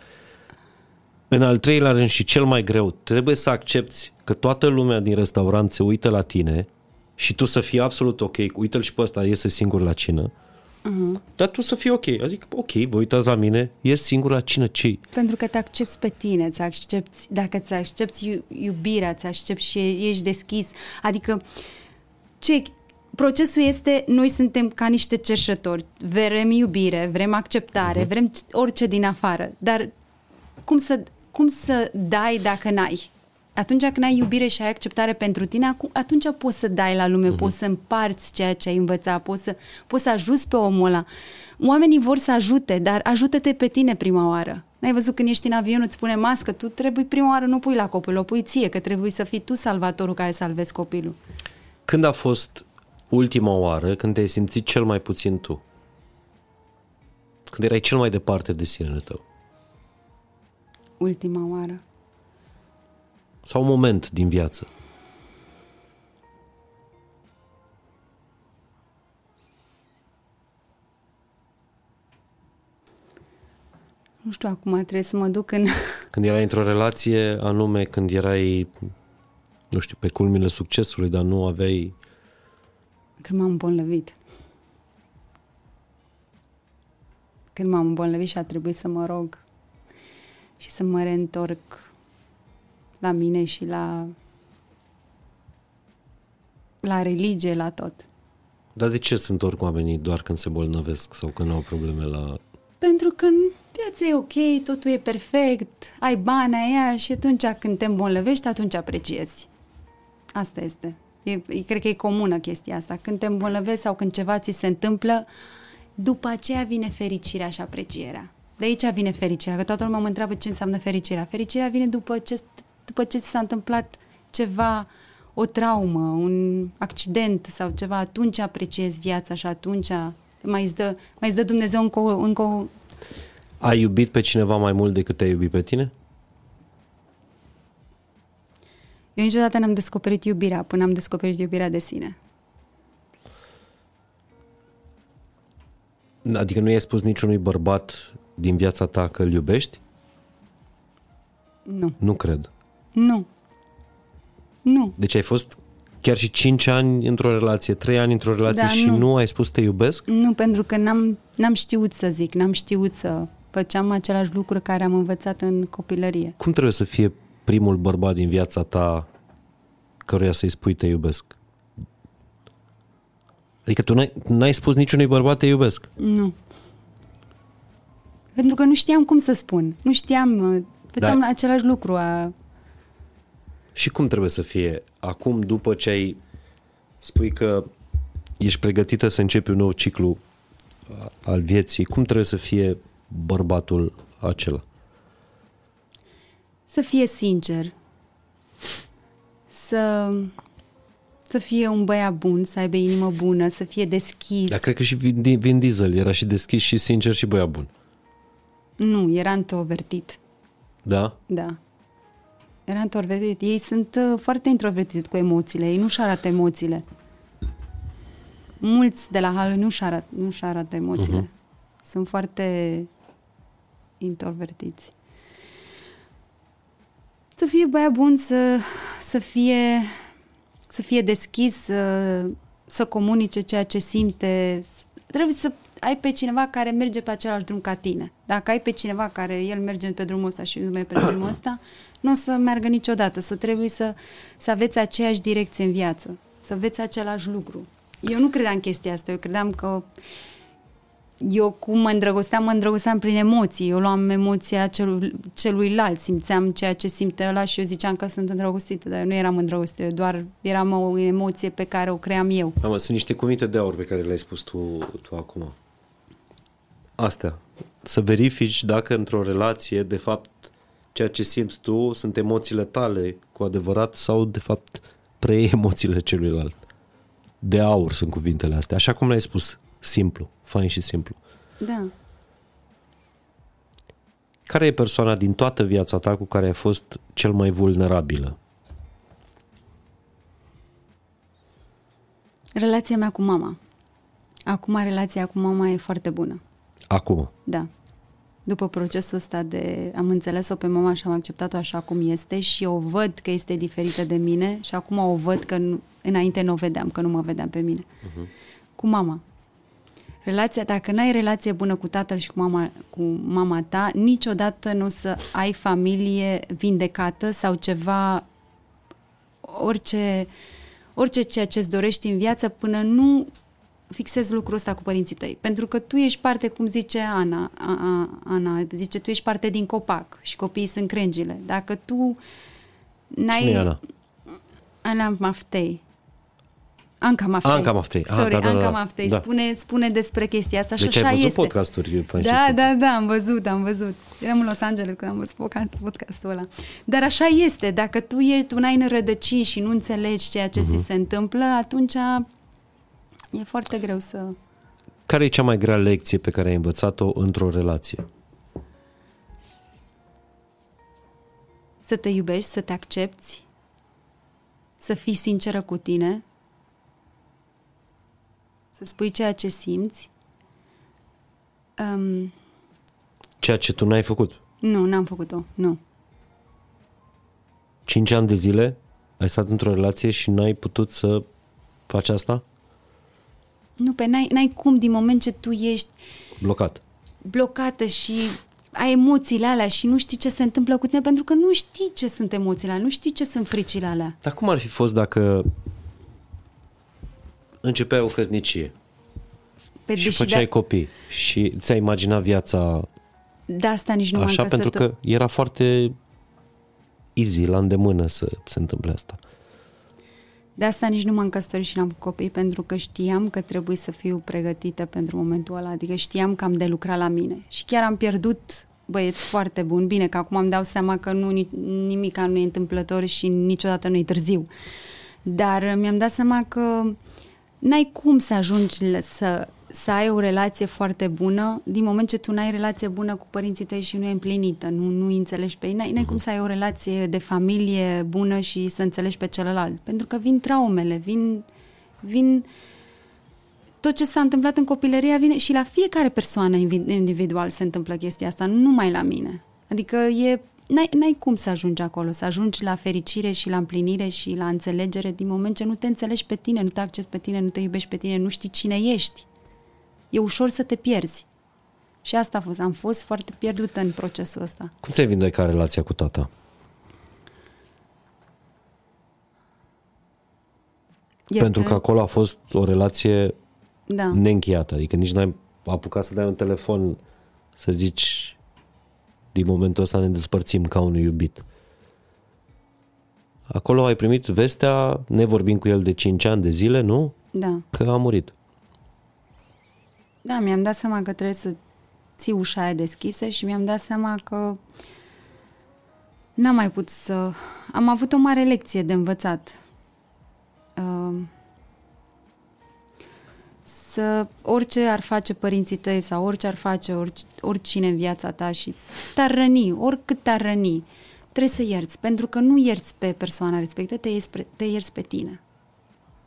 În al treilea rând și cel mai greu, trebuie să accepti că toată lumea din restaurant se uită la tine și tu să fii absolut ok, uite-l și pe ăsta, iese singur la cină. Uh-huh. Dar tu să fii ok, adică ok, vă uitați la mine, ies singur la cină, ce pentru că te accepti pe tine, îți accepti, dacă ți accepti iu- iubirea, ți accepti și ești deschis. Adică ce procesul este, noi suntem ca niște cerșători, vrem iubire, vrem acceptare, uh-huh. vrem orice din afară, dar cum să, cum să dai dacă n-ai? Atunci când ai iubire și ai acceptare pentru tine, acu- atunci poți să dai la lume, uh-huh. poți să împarți ceea ce ai învățat, poți să, poți să ajuți pe omul ăla. Oamenii vor să ajute, dar ajută-te pe tine prima oară. N-ai văzut când ești în avion, îți pune mască, tu trebuie prima oară nu pui la copil, o pui ție, că trebuie să fii tu salvatorul care salvezi copilul. Când a fost ultima oară când te-ai simțit cel mai puțin tu? Când erai cel mai departe de sinele tău? Ultima oară. Sau un moment din viață? Nu știu, acum trebuie să mă duc în... Când erai într-o relație, anume când erai, nu știu, pe culmile succesului, dar nu aveai... Când m-am îmbolnăvit. Când m-am îmbolnăvit și a trebuit să mă rog și să mă reîntorc la mine și la la religie, la tot. Dar de ce se întorc oamenii doar când se bolnăvesc sau când au probleme la... Pentru că în viața e ok, totul e perfect, ai bani, ai aia și atunci când te îmbolnăvești, atunci apreciezi. Asta este. E, e, cred că e comună chestia asta. Când te îmbolnăvești sau când ceva ți se întâmplă, după aceea vine fericirea și aprecierea. De aici vine fericirea, că toată lumea mă întreabă ce înseamnă fericirea. Fericirea vine după ce, după ce ți s-a întâmplat ceva, o traumă, un accident sau ceva, atunci apreciezi viața și atunci mai îți dă, mai îți dă Dumnezeu încă, o- încă o Ai iubit pe cineva mai mult decât te-ai iubit pe tine? Eu niciodată n-am descoperit iubirea până am descoperit iubirea de sine. Adică nu i-ai spus niciunui bărbat din viața ta că îl iubești? Nu. Nu cred. Nu. Nu. Deci ai fost chiar și 5 ani într-o relație, 3 ani într-o relație Da, și nu. nu ai spus te iubesc? Nu, pentru că n-am, n-am știut să zic, n-am știut să făceam același lucru care am învățat în copilărie. Cum trebuie să fie primul bărbat din viața ta căruia să-i spui te iubesc? Adică tu n-ai, n-ai spus niciunui bărbat te iubesc. Nu. Pentru că nu știam cum să spun. Nu știam, uh, făceam Da. același lucru. A... Și cum trebuie să fie acum după ce ai spui că ești pregătită să începi un nou ciclu a- al vieții, cum trebuie să fie bărbatul acela? Să fie sincer. Să, să fie un băiat bun, să aibă inimă bună, să fie deschis. Dar cred că și Vin, Vin Diesel era și deschis și sincer și băiat bun. Nu, era introvertit. Da? Da. Era introvertit. Ei sunt uh, foarte introvertiți cu emoțiile. Ei nu-și arată emoțiile. Mulți de la Hal nu-și arată, nu-și arată emoțiile. Uh-huh. Sunt foarte introvertiți. Să fie băiat bun, să, să fie să fie deschis, să, să comunice ceea ce simte. Trebuie să ai pe cineva care merge pe același drum ca tine. Dacă ai pe cineva care el merge pe drumul ăsta și nu merge pe drumul <coughs> ăsta, nu o să meargă niciodată. Să trebuie să, să aveți aceeași direcție în viață, să aveți același lucru. Eu nu credeam în chestia asta, eu credeam că eu cum mă îndrăgosteam, mă îndrăgosteam prin emoții. Eu luam emoția celui, celuilalt, simțeam ceea ce simte ăla și eu ziceam că sunt îndrăgostită, dar eu nu eram îndrăgostită, eu doar eram o emoție pe care o cream eu. Mamă, sunt niște cuvinte de aur pe care le-ai spus tu, tu acum. Astea. Să verifici dacă într-o relație, de fapt, ceea ce simți tu sunt emoțiile tale cu adevărat sau, de fapt, preiei emoțiile celuilalt. De aur sunt cuvintele astea. Așa cum le-ai spus. Simplu. Fain și simplu. Da. Care e persoana din toată viața ta cu care ai fost cel mai vulnerabilă? Relația mea cu mama. Acum relația cu mama e foarte bună. Acum. Da. După procesul ăsta de... Am înțeles-o pe mama și am acceptat-o așa cum este și o văd că este diferită de mine și acum o văd că nu, înainte nu o vedeam, că nu mă vedeam pe mine. Uh-huh. Cu mama. Relația, dacă n-ai relație bună cu tatăl și cu mama, cu mama ta, niciodată nu o să ai familie vindecată sau ceva, orice, orice ceea ce îți dorești în viață până nu fixezi lucrul ăsta cu părinții tăi. Pentru că tu ești parte, cum zice Ana, a, a, Ana zice, tu ești parte din copac și copiii sunt crengile. Dacă tu n-ai... Cine e Ana? Ana Maftei. Anca Maftei. Anca Maftei. Ah, Sorry, da, da, da. Anca Maftei. Da. Spune, spune despre chestia asta și Deci așa ai văzut este. podcasturi fain și Da, simplu. da, da, am văzut, am văzut. Eram în Los Angeles când am văzut podca- podcastul ăla. Dar așa este, dacă tu, e, tu n-ai în rădăcini și nu înțelegi ceea ce uh-huh. Mhm. ți se întâmplă, atunci e foarte greu să... Care e cea mai grea lecție pe care ai învățat-o într-o relație? să te iubești, să te accepti, să fii sinceră cu tine, să spui ceea ce simți. Um, Ceea ce tu n-ai făcut. nu, n-am făcut-o, nu. Cinci ani de zile ai stat într-o relație și n-ai putut să faci asta? Nu, pe n-ai, n-ai cum din moment ce tu ești Blocat. blocată și ai emoțiile alea și nu știi ce se întâmplă cu tine pentru că nu știi ce sunt emoțiile alea, nu știi ce sunt fricile alea. Dar cum ar fi fost dacă începeai o căsnicie Pe și deși făceai de, copii și ți-ai imaginat viața de asta nici nu așa m-am pentru căsătorit. că era foarte easy, la îndemână să se întâmple asta. De asta nici nu m-am căsătorit și n-am copii, pentru că știam că trebuie să fiu pregătită pentru momentul ăla. Adică știam că am de lucrat la mine. Și chiar am pierdut băieți foarte buni. Bine, că acum îmi dau seama că nu, nimic nu e întâmplător și niciodată nu e târziu. Dar mi-am dat seama că n-ai cum să ajungi la- să, să ai o relație foarte bună din moment ce tu n-ai relație bună cu părinții tăi și nu e împlinită, nu, nu îi înțelegi pe ei. N-ai, n-ai cum să ai o relație de familie bună și să înțelegi pe celălalt. Pentru că vin traumele, vin, vin tot ce s-a întâmplat în copilăria vine și la fiecare persoană invi- individual se întâmplă chestia asta, nu numai la mine. Adică e n-ai, n-ai cum să ajungi acolo, să ajungi la fericire și la împlinire și la înțelegere din moment ce nu te înțelegi pe tine, nu te accepti pe tine, nu te iubești pe tine, nu știi cine ești. E ușor să te pierzi. Și asta a fost. Am fost foarte pierdută în procesul ăsta. Cum ți-ai vindecat relația cu tata? Iertă- Pentru că acolo a fost o relație Da. neîncheiată. Adică nici n-ai apucat să dai un telefon să zici din momentul ăsta ne despărțim ca unui iubit. Acolo ai primit vestea, ne vorbim cu el de 5 ani de zile, nu? Da. Că a murit. Da, mi-am dat seama că trebuie să ții ușa aia deschisă și mi-am dat seama că n-am mai putut să... Am avut o mare lecție de învățat. Uh, să orice ar face părinții tăi sau orice ar face orice, oricine în viața ta și te-ar răni, oricât te-ar răni, trebuie să ierți, pentru că nu ierți pe persoana respectivă, te ierți, pe- te ierți pe tine.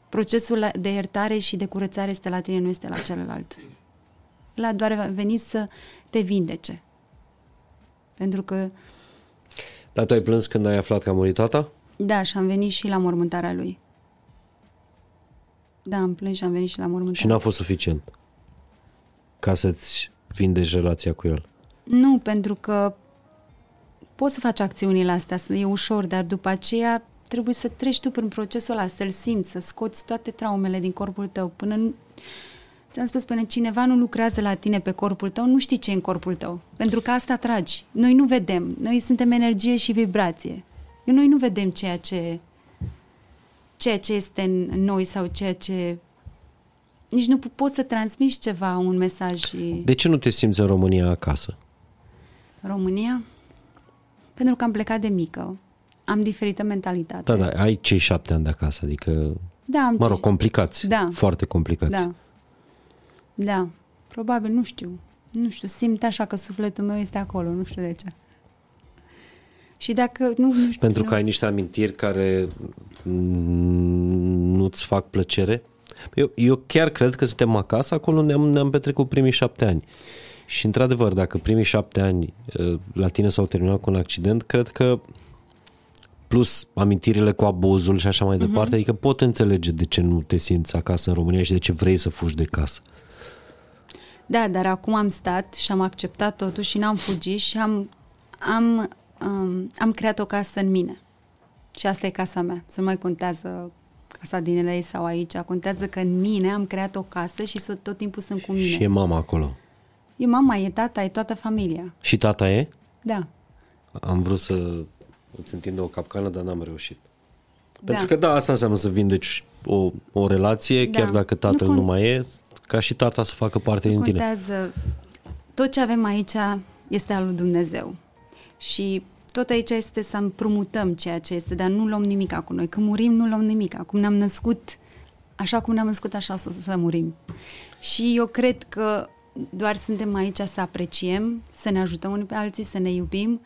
Procesul de iertare și de curățare este la tine, nu este la celălalt. La doar a venit să te vindece. Pentru că, Dar tu ai plâns când ai aflat că a murit tata? da, și am venit și la mormântarea lui. Da, am plâns și am venit și la mormântarea Și n-a fost suficient ca să-ți vindeci relația cu el. Nu, pentru că poți să faci acțiunile astea, să e ușor, dar după aceea trebuie să treci tu prin procesul ăla, să-l simți, să scoți toate traumele din corpul tău. Până nu... Ți-am spus, până cineva nu lucrează la tine pe corpul tău, nu știi ce e în corpul tău. Pentru că asta tragi. Noi nu vedem. Noi suntem energie și vibrație. Noi nu vedem ceea ce ceea ce este în noi sau ceea ce nici nu po- poți să transmiți ceva, un mesaj și... De ce nu te simți în România acasă? România? Pentru că am plecat de mică. Am diferită mentalitate. Da, da, ai cei șapte ani de acasă, adică, Da, am mă rog, ce- complicați. Da. Foarte complicați. Da. Da. Probabil, nu știu. Nu știu, simt așa că sufletul meu este acolo, nu știu de ce. Și dacă, nu, nu știu... Pentru nu, că ai niște amintiri care mm, nu-ți fac plăcere. Eu, eu chiar cred că suntem acasă, acolo ne-am, ne-am petrecut primii șapte ani. Și într-adevăr, dacă primii șapte ani uh, la tine s-au terminat cu un accident, cred că plus amintirile cu abuzul și așa mai Mhm. departe, adică pot înțelege de ce nu te simți acasă în România și de ce vrei să fugi de casă. Da, dar acum am stat și am acceptat totul și n-am fugit și am, am, um, am creat o casă în mine. Și asta e casa mea. Să nu mai contează casa din LA sau aici. Contează că în mine am creat o casă și să, tot timpul sunt cu mine. Și e mama acolo. E mama, e tata, e toată familia. Și tata e? Da. Am vrut să îți întinde o capcană, dar n-am reușit. Da. Pentru că da, asta înseamnă să vindeci o, o relație, Da. chiar dacă tatăl Nu nu, con- mai e, ca și tata să facă parte din tine. Contează. Tot ce avem aici este al lui Dumnezeu. Și tot aici este să împrumutăm ceea ce este, dar nu luăm nimic cu noi. Când murim, nu luăm nimic. Acum ne-am născut, așa cum ne-am născut, așa o să, să murim. Și eu cred că doar suntem aici să apreciem, să ne ajutăm unii pe alții, să ne iubim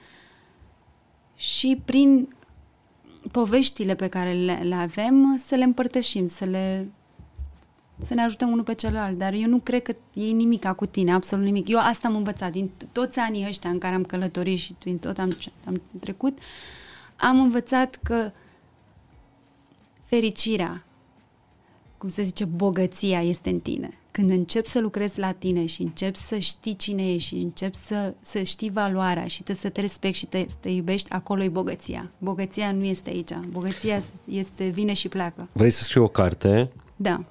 și prin poveștile pe care le, le avem să le împărtășim, să le să ne ajutăm unul pe celălalt, dar eu nu cred că e nimic cu tine, absolut nimic. Eu asta am învățat din t- toți anii ăștia în care am călătorit și din tot am, am trecut, am învățat că fericirea, cum se zice, bogăția este în tine. Când începi să lucrezi la tine și începi să știi cine ești și începi să, să știi valoarea și te, să te respecti și te, să te iubești, acolo e bogăția. Bogăția nu este aici. Bogăția este vine și pleacă. Vrei să scrii o carte? Da.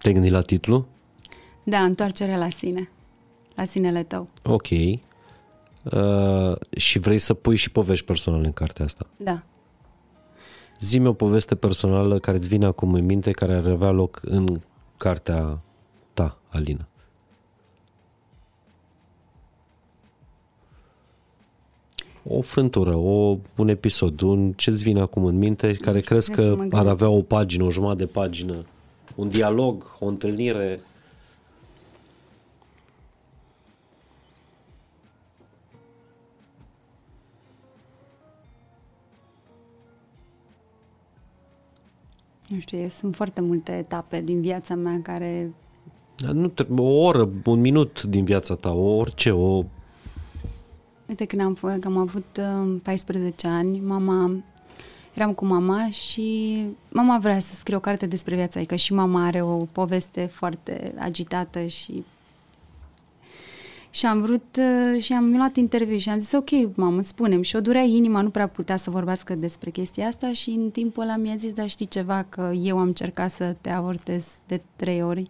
Te-ai gândit la titlu? Da, întoarcerea la sine. La sinele tău. Ok. Uh, și vrei să pui și povești personale în cartea asta. Da. Zi-mi o poveste personală care îți vine acum în minte, care ar avea loc în cartea ta, Alina. O frântură, o, un episod, un ce-ți vine acum în minte, care crezi trebuie să că mă ar gândesc. avea o pagină, o jumătate de pagină, un dialog, o întâlnire. Nu știu, e- sunt foarte multe etape din viața mea care... Dar Nu trebuie, o oră, un minut din viața ta, o orice, o... Uite, când am, f- că am avut uh, 14 ani, mama, eram cu mama și mama vrea să scrie o carte despre viața ei, că și mama are o poveste foarte agitată și și am vrut uh, și am luat interviu și am zis ok, mamă, spunem. Și o durea inima, nu prea putea să vorbească despre chestia asta și în timpul ăla mi-a zis, dar știi ceva, că eu am încercat să te avortez de trei ori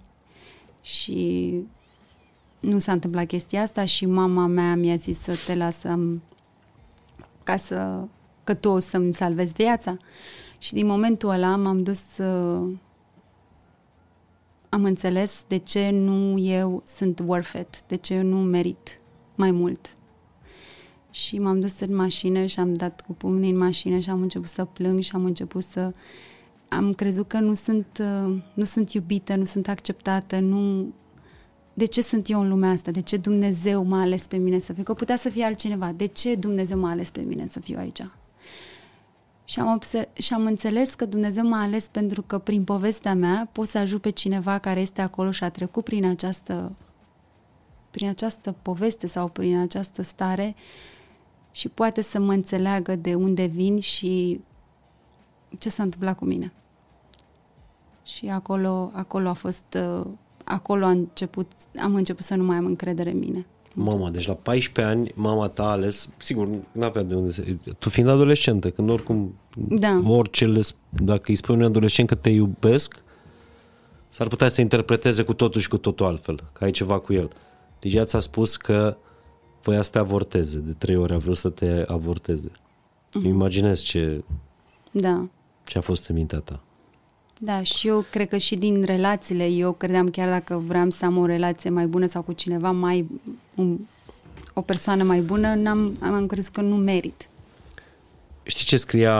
și nu s-a întâmplat chestia asta și mama mea mi-a zis să te lasă ca să, că tu o să-mi salvezi viața. Și din momentul ăla m-am dus să am înțeles de ce nu eu sunt worth it, de ce eu nu merit mai mult. Și m-am dus în mașină și am dat cu pumnii în mașină și am început să plâng și am început să... Am crezut că nu sunt, uh, nu sunt iubită, nu sunt acceptată, nu... De ce sunt eu în lumea asta? De ce Dumnezeu m-a ales pe mine să fiu? Că putea să fie altcineva. De ce Dumnezeu m-a ales pe mine să fiu aici? Și am, obser- și am înțeles că Dumnezeu m-a ales pentru că prin povestea mea pot să ajut pe cineva care este acolo și a trecut prin această, prin această poveste sau prin această stare și poate să mă înțeleagă de unde vin și ce s-a întâmplat cu mine. Și acolo, acolo a fost, uh, acolo a început, am început să nu mai am încredere în mine. Mama, deci la 14 ani, mama ta a ales, sigur, nu avea de unde să... Tu fiind adolescentă, când oricum, Da. orice le, sp- dacă îi spui unui adolescent că te iubesc, s-ar putea să interpreteze cu totul și cu totul altfel, că ai ceva cu el. Deci ea ți-a spus că voia să te avorteze, de trei ori a vrut să te avorteze. Mm-hmm. Imaginez ce, Da. ce a fost în mintea ta. Da, și eu cred că și din relațiile, eu credeam chiar dacă vreau să am o relație mai bună sau cu cineva mai, un, o persoană mai bună, n-am, am crezut că nu merit. Știi ce scria?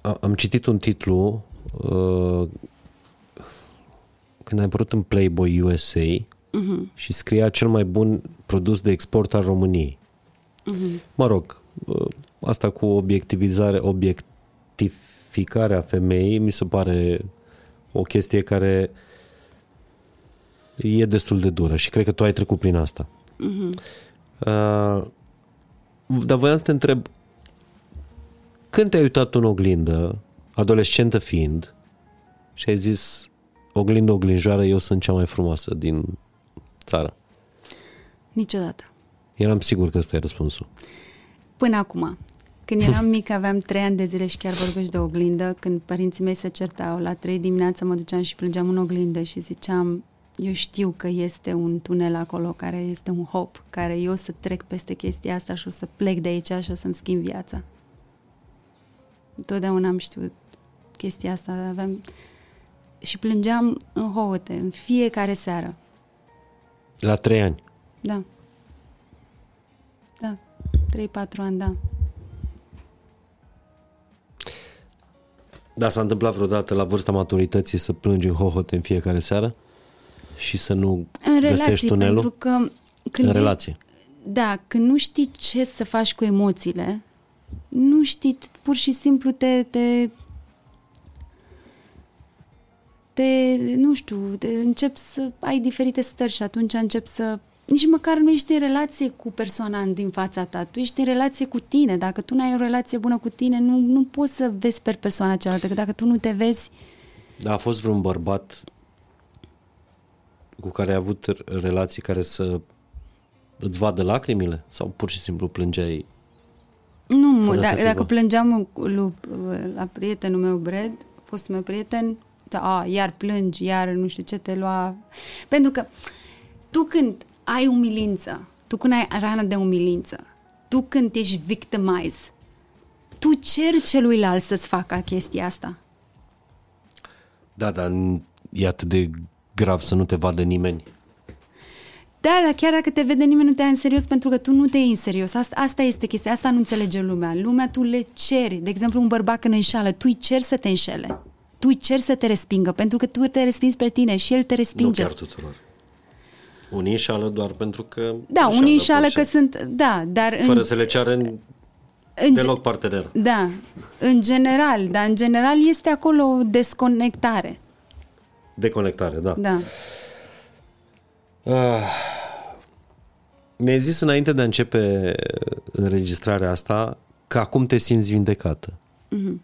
A- Am citit un titlu uh, când ai apărut în Playboy USA uh-huh. și scria cel mai bun produs de export al României. Uh-huh. Mă rog, uh, asta cu obiectivizare, obiectificarea femeii mi se pare o chestie care e destul de dură și cred că tu ai trecut prin asta. Uh-huh. Uh, dar voiam să te întreb, când te-ai uitat tu în oglindă, adolescentă fiind, și ai zis, oglindă, oglinjoară, eu sunt cea mai frumoasă din țară? Niciodată. Eram sigur că ăsta e răspunsul. Până acum. Când eram <laughs> mică, aveam trei ani de zile și chiar vorbești de oglindă. Când părinții mei se certau, la trei dimineața mă duceam și plângeam în oglindă și ziceam, eu știu că este un tunel acolo care este un hop, care eu o să trec peste chestia asta și o să plec de aici și o să-mi schimb viața. Totdeauna am știut chestia asta. Aveam... Și plângeam în hohote, în fiecare seară. La trei ani. Da. Da. 3-4 ani, da. Da, s-a întâmplat vreodată la vârsta maturității să plângi în hohote în fiecare seară? Și să nu În găsești relații, tunelul? pentru că când în ești, relație. Da, când nu știi ce să faci cu emoțiile, nu știi, pur și simplu te, te te, nu știu, te începi să ai diferite stări și atunci începi să nici măcar nu ești în relație cu persoana din fața ta, tu ești în relație cu tine. Dacă tu nu ai o relație bună cu tine, nu, nu poți să vezi pe persoana cealaltă, că dacă tu nu te vezi, Da, a fost vreun bărbat cu care ai avut relații care să îți vadă lacrimile? Sau pur și simplu plângeai? Nu, mă, Fără să da, fi dacă vă- plângeam lu- la prietenul meu Brad, fostul meu prieten, a, iar plângi, iar nu știu ce te lua. Pentru că tu când ai umilință, tu când ai rană de umilință, tu când ești victimized, tu ceri celuilalt să-ți facă chestia asta. Da, dar n- e atât de grav să nu te vadă nimeni. Da, dar chiar dacă te vede nimeni nu te ia în serios pentru că tu nu te iei în serios. Asta, asta este chestia, asta nu înțelege lumea. Lumea tu le ceri. De exemplu, un bărbat când înșală, tu îi ceri să te înșele. Tu îi ceri să te respingă, pentru că tu te respingi pe tine și el te Nu respinge. chiar tuturor. Unii înșală doar pentru că da, unii înșală pur și că sunt... Da, dar în, Fără să le ceară în, în, ge- deloc partener. Da, în general, dar în general este acolo o desconectare. Deconectare, da. Da. Ah. Mi-ai zis înainte de a începe înregistrarea asta că acum te simți vindecată. Mhm.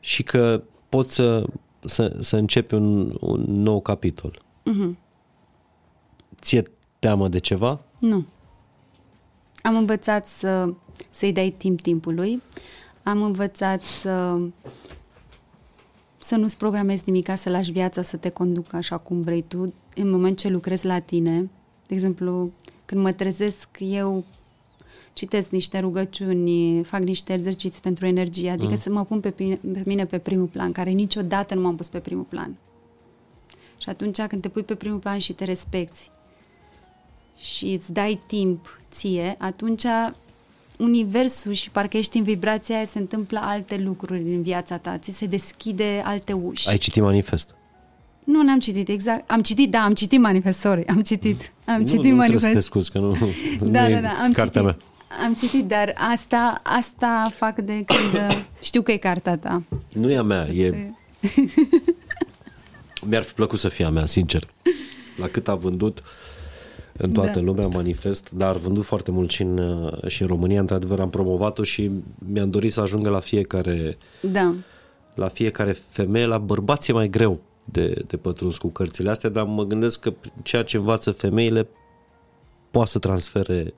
Și că poți să, să, să începi un, un nou capitol. Mhm. Ție teamă de ceva? Nu. Am învățat să, să-i dai timp timpului. Am învățat să să nu-ți programezi nimic, să lași viața să te conducă așa cum vrei tu. În moment ce lucrezi la tine, de exemplu, când mă trezesc, eu citesc niște rugăciuni, fac niște exerciții pentru energie, adică Mm. să mă pun pe, pine- pe mine pe primul plan, care niciodată nu m-am pus pe primul plan. Și atunci când te pui pe primul plan și te respecti și îți dai timp ție, atunci universul și parcă ești în vibrația aia, se întâmplă alte lucruri în viața ta, ți se deschide alte uși. Ai citit manifest? Nu, n-am citit, exact. Am citit, da, am citit manifest, sorry, am citit. Am nu, citit nu manifest. trebuie să te scuzi, că nu, <laughs> nu Da, e da, da, am cartea citit. mea. Am citit, dar asta, asta fac de când uh, <coughs> știu că e cartea ta. Nu e a mea, e... Mi-ar fi plăcut să fie a mea, sincer. La cât a vândut în toată Da. lumea manifest, dar a vândut foarte mult și în, uh, și în România. Într-adevăr am promovat-o și mi-am dorit să ajungă la fiecare, Da. la fiecare femeie. La bărbați e mai greu de, de pătruns cu cărțile astea, dar mă gândesc că ceea ce învață femeile poate să transfere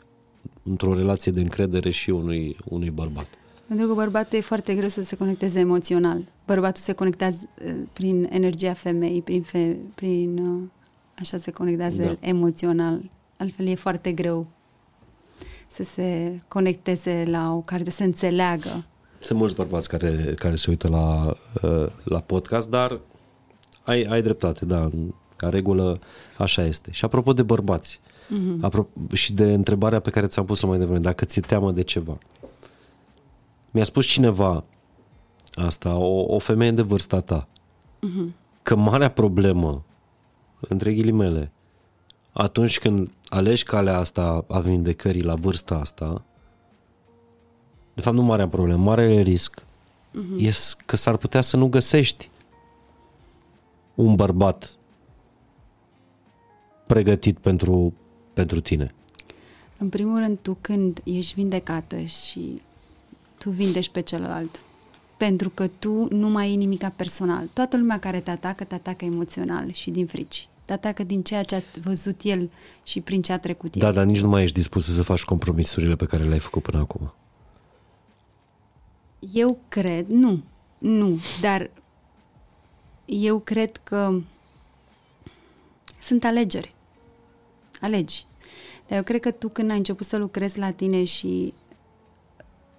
într-o relație de încredere și unui, unui bărbat. Pentru că bărbatul e foarte greu să se conecteze emoțional. Bărbatul se conectează uh, prin energia femeii, prin, fe, prin uh, așa se conectează Da. el emoțional. Altfel e foarte greu să se conecteze la o carte, să se înțeleagă. Sunt mulți bărbați care, care se uită la, uh, la podcast, dar ai, ai dreptate, da, în- ca regulă așa este. Și apropo de bărbați, mm-hmm. apro- și de întrebarea pe care ți-am pus-o mai devreme, dacă ți-e teamă de ceva. Mi-a spus cineva asta, o, o femeie de vârsta ta, mm-hmm. că marea problemă, între ghilimele, atunci când alegi calea asta a vindecării la vârsta asta, de fapt nu marea problemă, marele risc uh-huh. e s- că s-ar putea să nu găsești un bărbat pregătit pentru, pentru tine. În primul rând, tu când ești vindecată și tu vindești pe celălalt, pentru că tu nu mai ai nimica personal. Toată lumea care te atacă, te atacă emoțional și din frici. Te atacă din ceea ce a văzut el și prin ce a trecut el. Da, dar nici nu mai ești dispus să faci compromisurile pe care le-ai făcut până acum. Eu cred, nu, nu, dar eu cred că sunt alegeri. Alegi. Dar eu cred că tu când ai început să lucrezi la tine și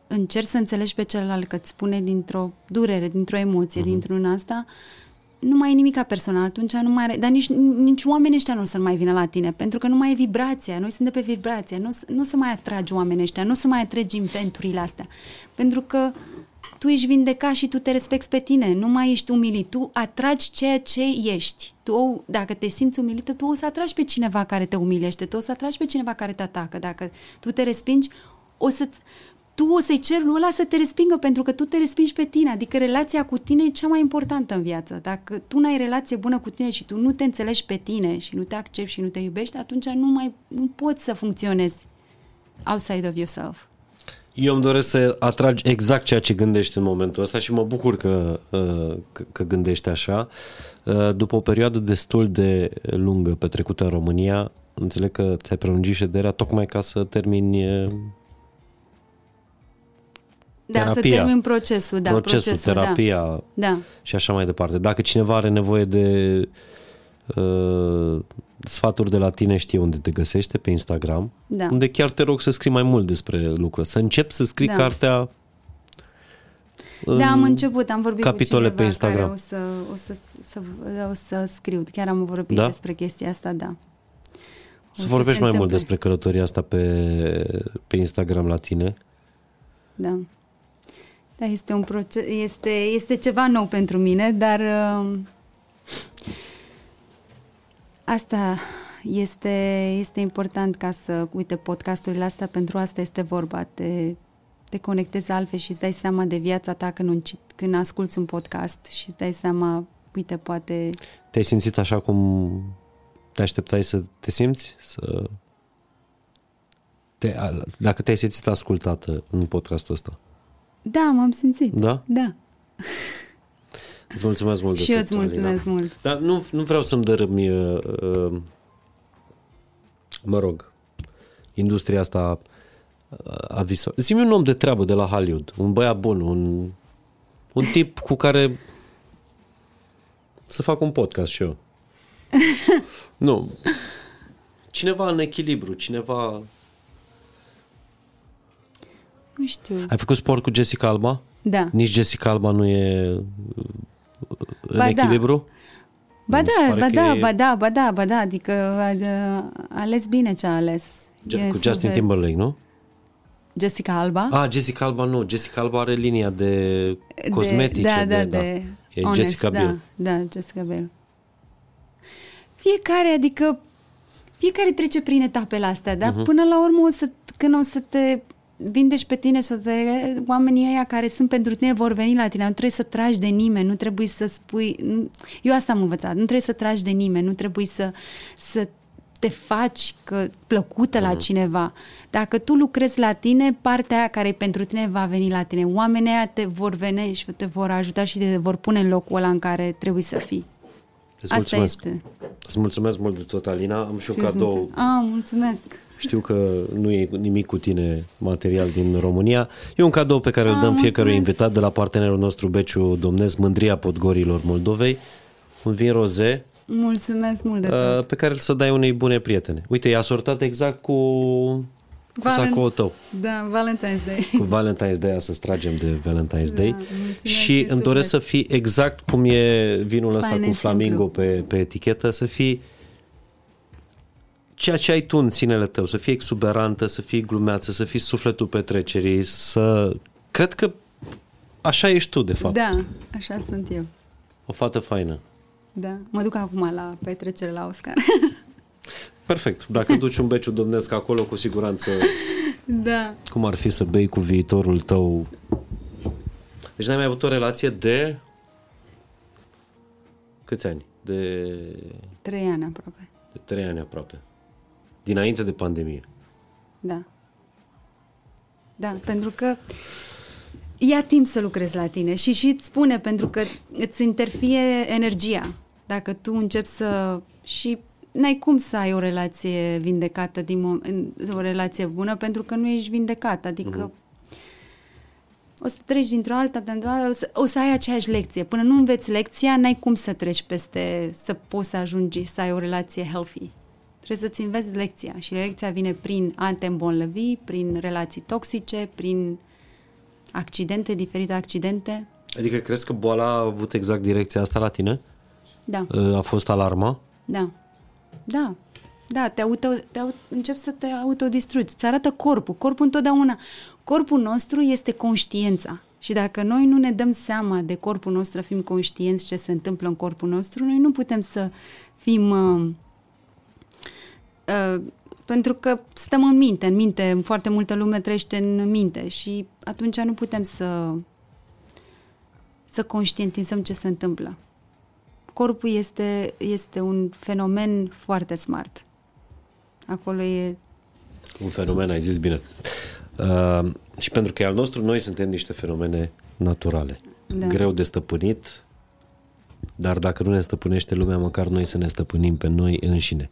încerci să înțelegi pe celălalt că îți spune dintr-o durere, dintr-o emoție, uh-huh. dintr-un asta, nu mai e nimica personal, atunci nu mai are, dar nici, nici oamenii ăștia nu o să mai vină la tine, pentru că nu mai e vibrația, noi suntem pe vibrație, nu, o să- nu o să mai atragi oamenii ăștia, nu o să mai atragi inventurile astea, pentru că tu ești vindecat și tu te respecti pe tine, nu mai ești umilit, tu atragi ceea ce ești. Tu, dacă te simți umilită, tu o să atragi pe cineva care te umilește, tu o să atragi pe cineva care te atacă. Dacă tu te respingi, o să tu o să-i ceri lui ăla să te respingă pentru că tu te respingi pe tine, adică relația cu tine e cea mai importantă în viață. Dacă tu n-ai relație bună cu tine și tu nu te înțelegi pe tine și nu te accepti și nu te iubești, atunci nu mai nu poți să funcționezi outside of yourself. Eu îmi doresc să atragi exact ceea ce gândești în momentul ăsta și mă bucur că, uh, că, că gândești așa. Uh, După o perioadă destul de lungă petrecută în România, înțeleg că ți-ai prelungit șederea tocmai ca să termini uh, Da, să Terapia. termin procesul, da, procesul, procesul, terapia Da. da. și așa mai departe. Dacă cineva are nevoie de uh, sfaturi de la tine, știe unde te găsește, pe Instagram, Da. unde chiar te rog să scrii mai mult despre lucruri, să încep să scrii Da. cartea Da, am început, am vorbit capitole cu pe cineva Instagram. care o să, o, să, să, o să scriu. Chiar am vorbit Da? despre chestia asta, da. O Să vorbești se mai mult întâmple. despre călătoria asta pe, pe Instagram la tine. Da. Da, este un proces, este, este ceva nou pentru mine, dar uh, asta este, este important ca să, uite, podcasturile astea, pentru asta este vorba, te, te conectezi altfel și îți dai seama de viața ta când, un, când asculți un podcast și îți dai seama, uite, poate Te-ai simțit așa cum te așteptai să te simți? Să... Te, a- dacă te-ai simțit ascultată în podcastul ăsta. Da, m-am simțit. Da? Da. Îți mulțumesc mult de Și eu tot, îți mulțumesc Alina. mult. Dar nu, nu vreau să-mi dărâmi, uh, uh, mă rog, industria asta uh, a visă. Zi-mi un om de treabă de la Hollywood, un băiat bun, un, un tip cu care să fac un podcast și eu. <laughs> nu. Cineva în echilibru, cineva... Nu știu. Ai făcut sport cu Jessica Alba? Da. Nici Jessica Alba nu e uh, în Ba da. echilibru? Ba Mi se da, pare ba că da, e- ba da, ba da, ba da, adică a, a ales bine ce a ales. Ge- E cu Justin super. Timberlake, nu? Jessica Alba? Ah, Jessica Alba nu. Jessica Alba are linia de De- cosmetice. da, da, de, de E Honest, Jessica da, Biel. Da, Jessica Biel. Fiecare, adică fiecare trece prin etapele astea, dar Mhm. uh-huh. până la urmă o să, când o să te vindești pe tine, să te, oamenii ăia care sunt pentru tine vor veni la tine, nu trebuie să tragi de nimeni, nu trebuie să spui, nu, eu asta am învățat, nu trebuie să tragi de nimeni, nu trebuie să, să te faci că plăcută Mhm. la cineva. Dacă tu lucrezi la tine, partea aia care e pentru tine va veni la tine. Oamenii aia te vor veni și te vor ajuta și te vor pune în locul ăla în care trebuie să fii. Îți Asta mulțumesc. este. Îți mulțumesc mult de tot, Alina. Am și un Și eu cadou. sunt- Ah, mulțumesc. Știu că nu e nimic cu tine material din România. E un cadou pe care îl dăm Ah, fiecărui mulțumesc. invitat de la partenerul nostru Beciu Domnesc, Mândria Podgorilor Moldovei. Un vin roze Mulțumesc mult de tot. uh, pe care îl să dai unei bune prietene. Uite, e asortat exact cu, cu Valen- sacoul tău. Da, Valentine's Day. Cu Valentine's Day, să tragem de Valentine's Day. mulțumesc și din îmi doresc să fii exact cum e vinul ăsta Fain cu and flamingo simplu. pe, pe etichetă, să fii ceea ce ai tu în sinele tău, să fii exuberantă, să fii glumeață, să fii sufletul petrecerii, să... Cred că așa ești tu, de fapt. Da, așa sunt eu. O fată faină. Da. Mă duc acum la petrecere la Oscar. <laughs> Perfect. Dacă duci un beciu domnesc acolo, cu siguranță, <laughs> da. cum ar fi să bei cu viitorul tău? Deci n-ai mai avut o relație de... Câți ani? De, Trei ani aproape. de trei ani aproape. Dinainte de pandemie. Da. Da, pentru că ia timp să lucrezi la tine și și îți spune pentru că îți interfie energia. Dacă tu începi să... și n-ai cum să ai o relație vindecată, din mom- în- o relație bună, pentru că nu ești vindecat. Adică o să treci dintr-o alta, dintr-o alta, o să, o să ai aceeași lecție. Până nu înveți lecția, n-ai cum să treci peste, să poți să ajungi să ai o relație healthy. Trebuie să-ți înveți lecția și lecția vine prin a te îmbolnăvi, prin relații toxice, prin accidente, diferite accidente. Adică crezi că boala a avut exact direcția asta la tine? Da, A fost alarma? da, da. Da, te auto, te auto, începi să te autodistrugi. Ți arată corpul. Corpul întotdeauna. Corpul nostru este conștiința. Și dacă noi nu ne dăm seama de corpul nostru, să fim conștienți ce se întâmplă în corpul nostru, noi nu putem să fim... Uh, uh, pentru că stăm în minte, în minte, foarte multă lume trăiește în minte și atunci nu putem să să conștientizăm ce se întâmplă. Corpul este, este un fenomen foarte smart. Acolo e... Un fenomen, ai zis bine. Uh, și pentru că e al nostru, noi suntem niște fenomene naturale. Da. Greu de stăpânit, dar dacă nu ne stăpânește lumea, măcar noi să ne stăpânim pe noi înșine.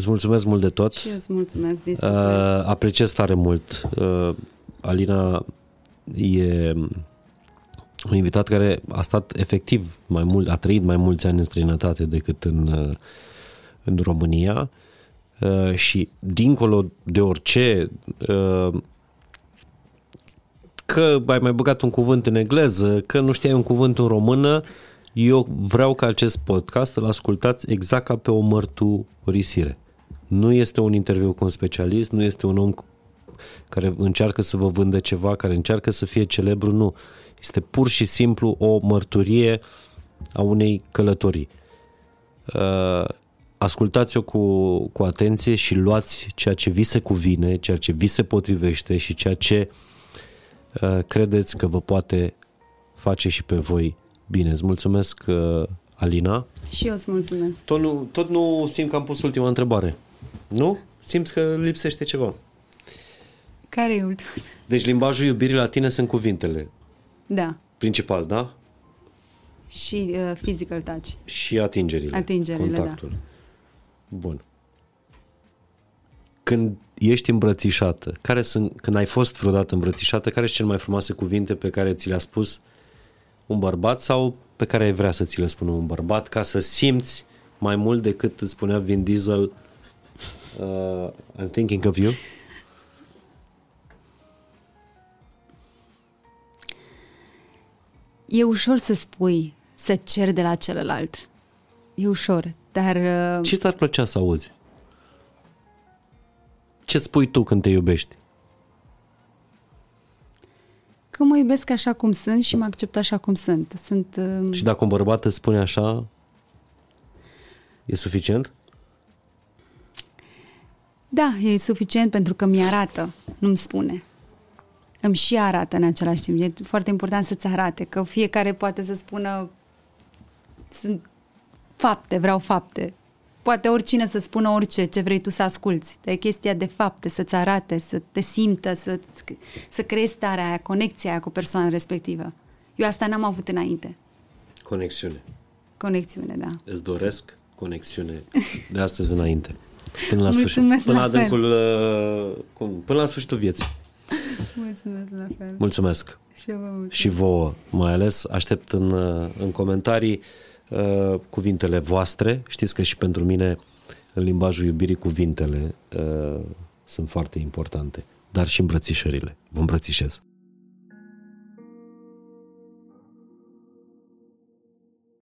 Îți mulțumesc mult de tot. Și eu îți mulțumesc din Uh, suflet. apreciez tare mult. Uh, Alina e un invitat care a stat efectiv mai mult, a trăit mai mulți ani în străinătate decât în, uh, în România uh, și dincolo de orice uh, că ai mai băgat un cuvânt în engleză, că nu știai un cuvânt în română, eu vreau ca acest podcast să-l ascultați exact ca pe o mărturisire. Nu este un interviu cu un specialist, nu este un om care încearcă să vă vândă ceva, care încearcă să fie celebru, nu. Este pur și simplu o mărturie a unei călătorii. Uh, ascultați-o cu, cu atenție și luați ceea ce vi se cuvine, ceea ce vi se potrivește și ceea ce uh, credeți că vă poate face și pe voi bine. Îți mulțumesc, uh, Alina. Și eu îți mulțumesc. Tot nu, tot nu simt că am pus ultima întrebare. Nu? Simți că lipsește ceva. Care e ultimul? Deci limbajul iubirii la tine sunt cuvintele. Da. Principal, da? Și uh, physical touch. Și atingerile. Atingerile, da. contactul. Bun. Când ești îmbrățișată, care sunt, când ai fost vreodată îmbrățișată, care sunt cele mai frumoase cuvinte pe care ți le-a spus un bărbat sau pe care ai vrea să ți le spună un bărbat ca să simți mai mult decât îți spunea Vin Diesel uh, I'm thinking of you? E ușor să spui, să ceri de la celălalt. E ușor, dar... uh, Ce ți-ar plăcea să auzi? Ce spui tu când te iubești? Că mă iubesc așa cum sunt și mă accept așa cum sunt. Sunt... uh, Și dacă un bărbat îți spune așa, e suficient? Da, e suficient pentru că mi-arată, nu-mi spune. Îmi și arată în același timp. E foarte important să-ți arate, că fiecare poate să spună sunt fapte, vreau fapte. Poate oricine să spună orice, ce vrei tu să asculți. Dar e chestia de fapte, să-ți arate, să te simtă, să, să creezi starea aia, conexia aia cu persoana respectivă. Eu asta n-am avut înainte. Conexiune. Conexiune, da. Îți doresc conexiune de astăzi înainte. <laughs> Până la Mulțumesc sfârșit. Până la la, fel. adâncul, uh, cum- până la sfârșitul vieții. Mulțumesc la fel. Mulțumesc. Și eu vă mulțumesc. Și vouă, mai ales, aștept în, uh, în comentarii uh, cuvintele voastre. Știți că și pentru mine, în limbajul iubirii, cuvintele uh, sunt foarte importante. Dar și îmbrățișările. Vă îmbrățișez.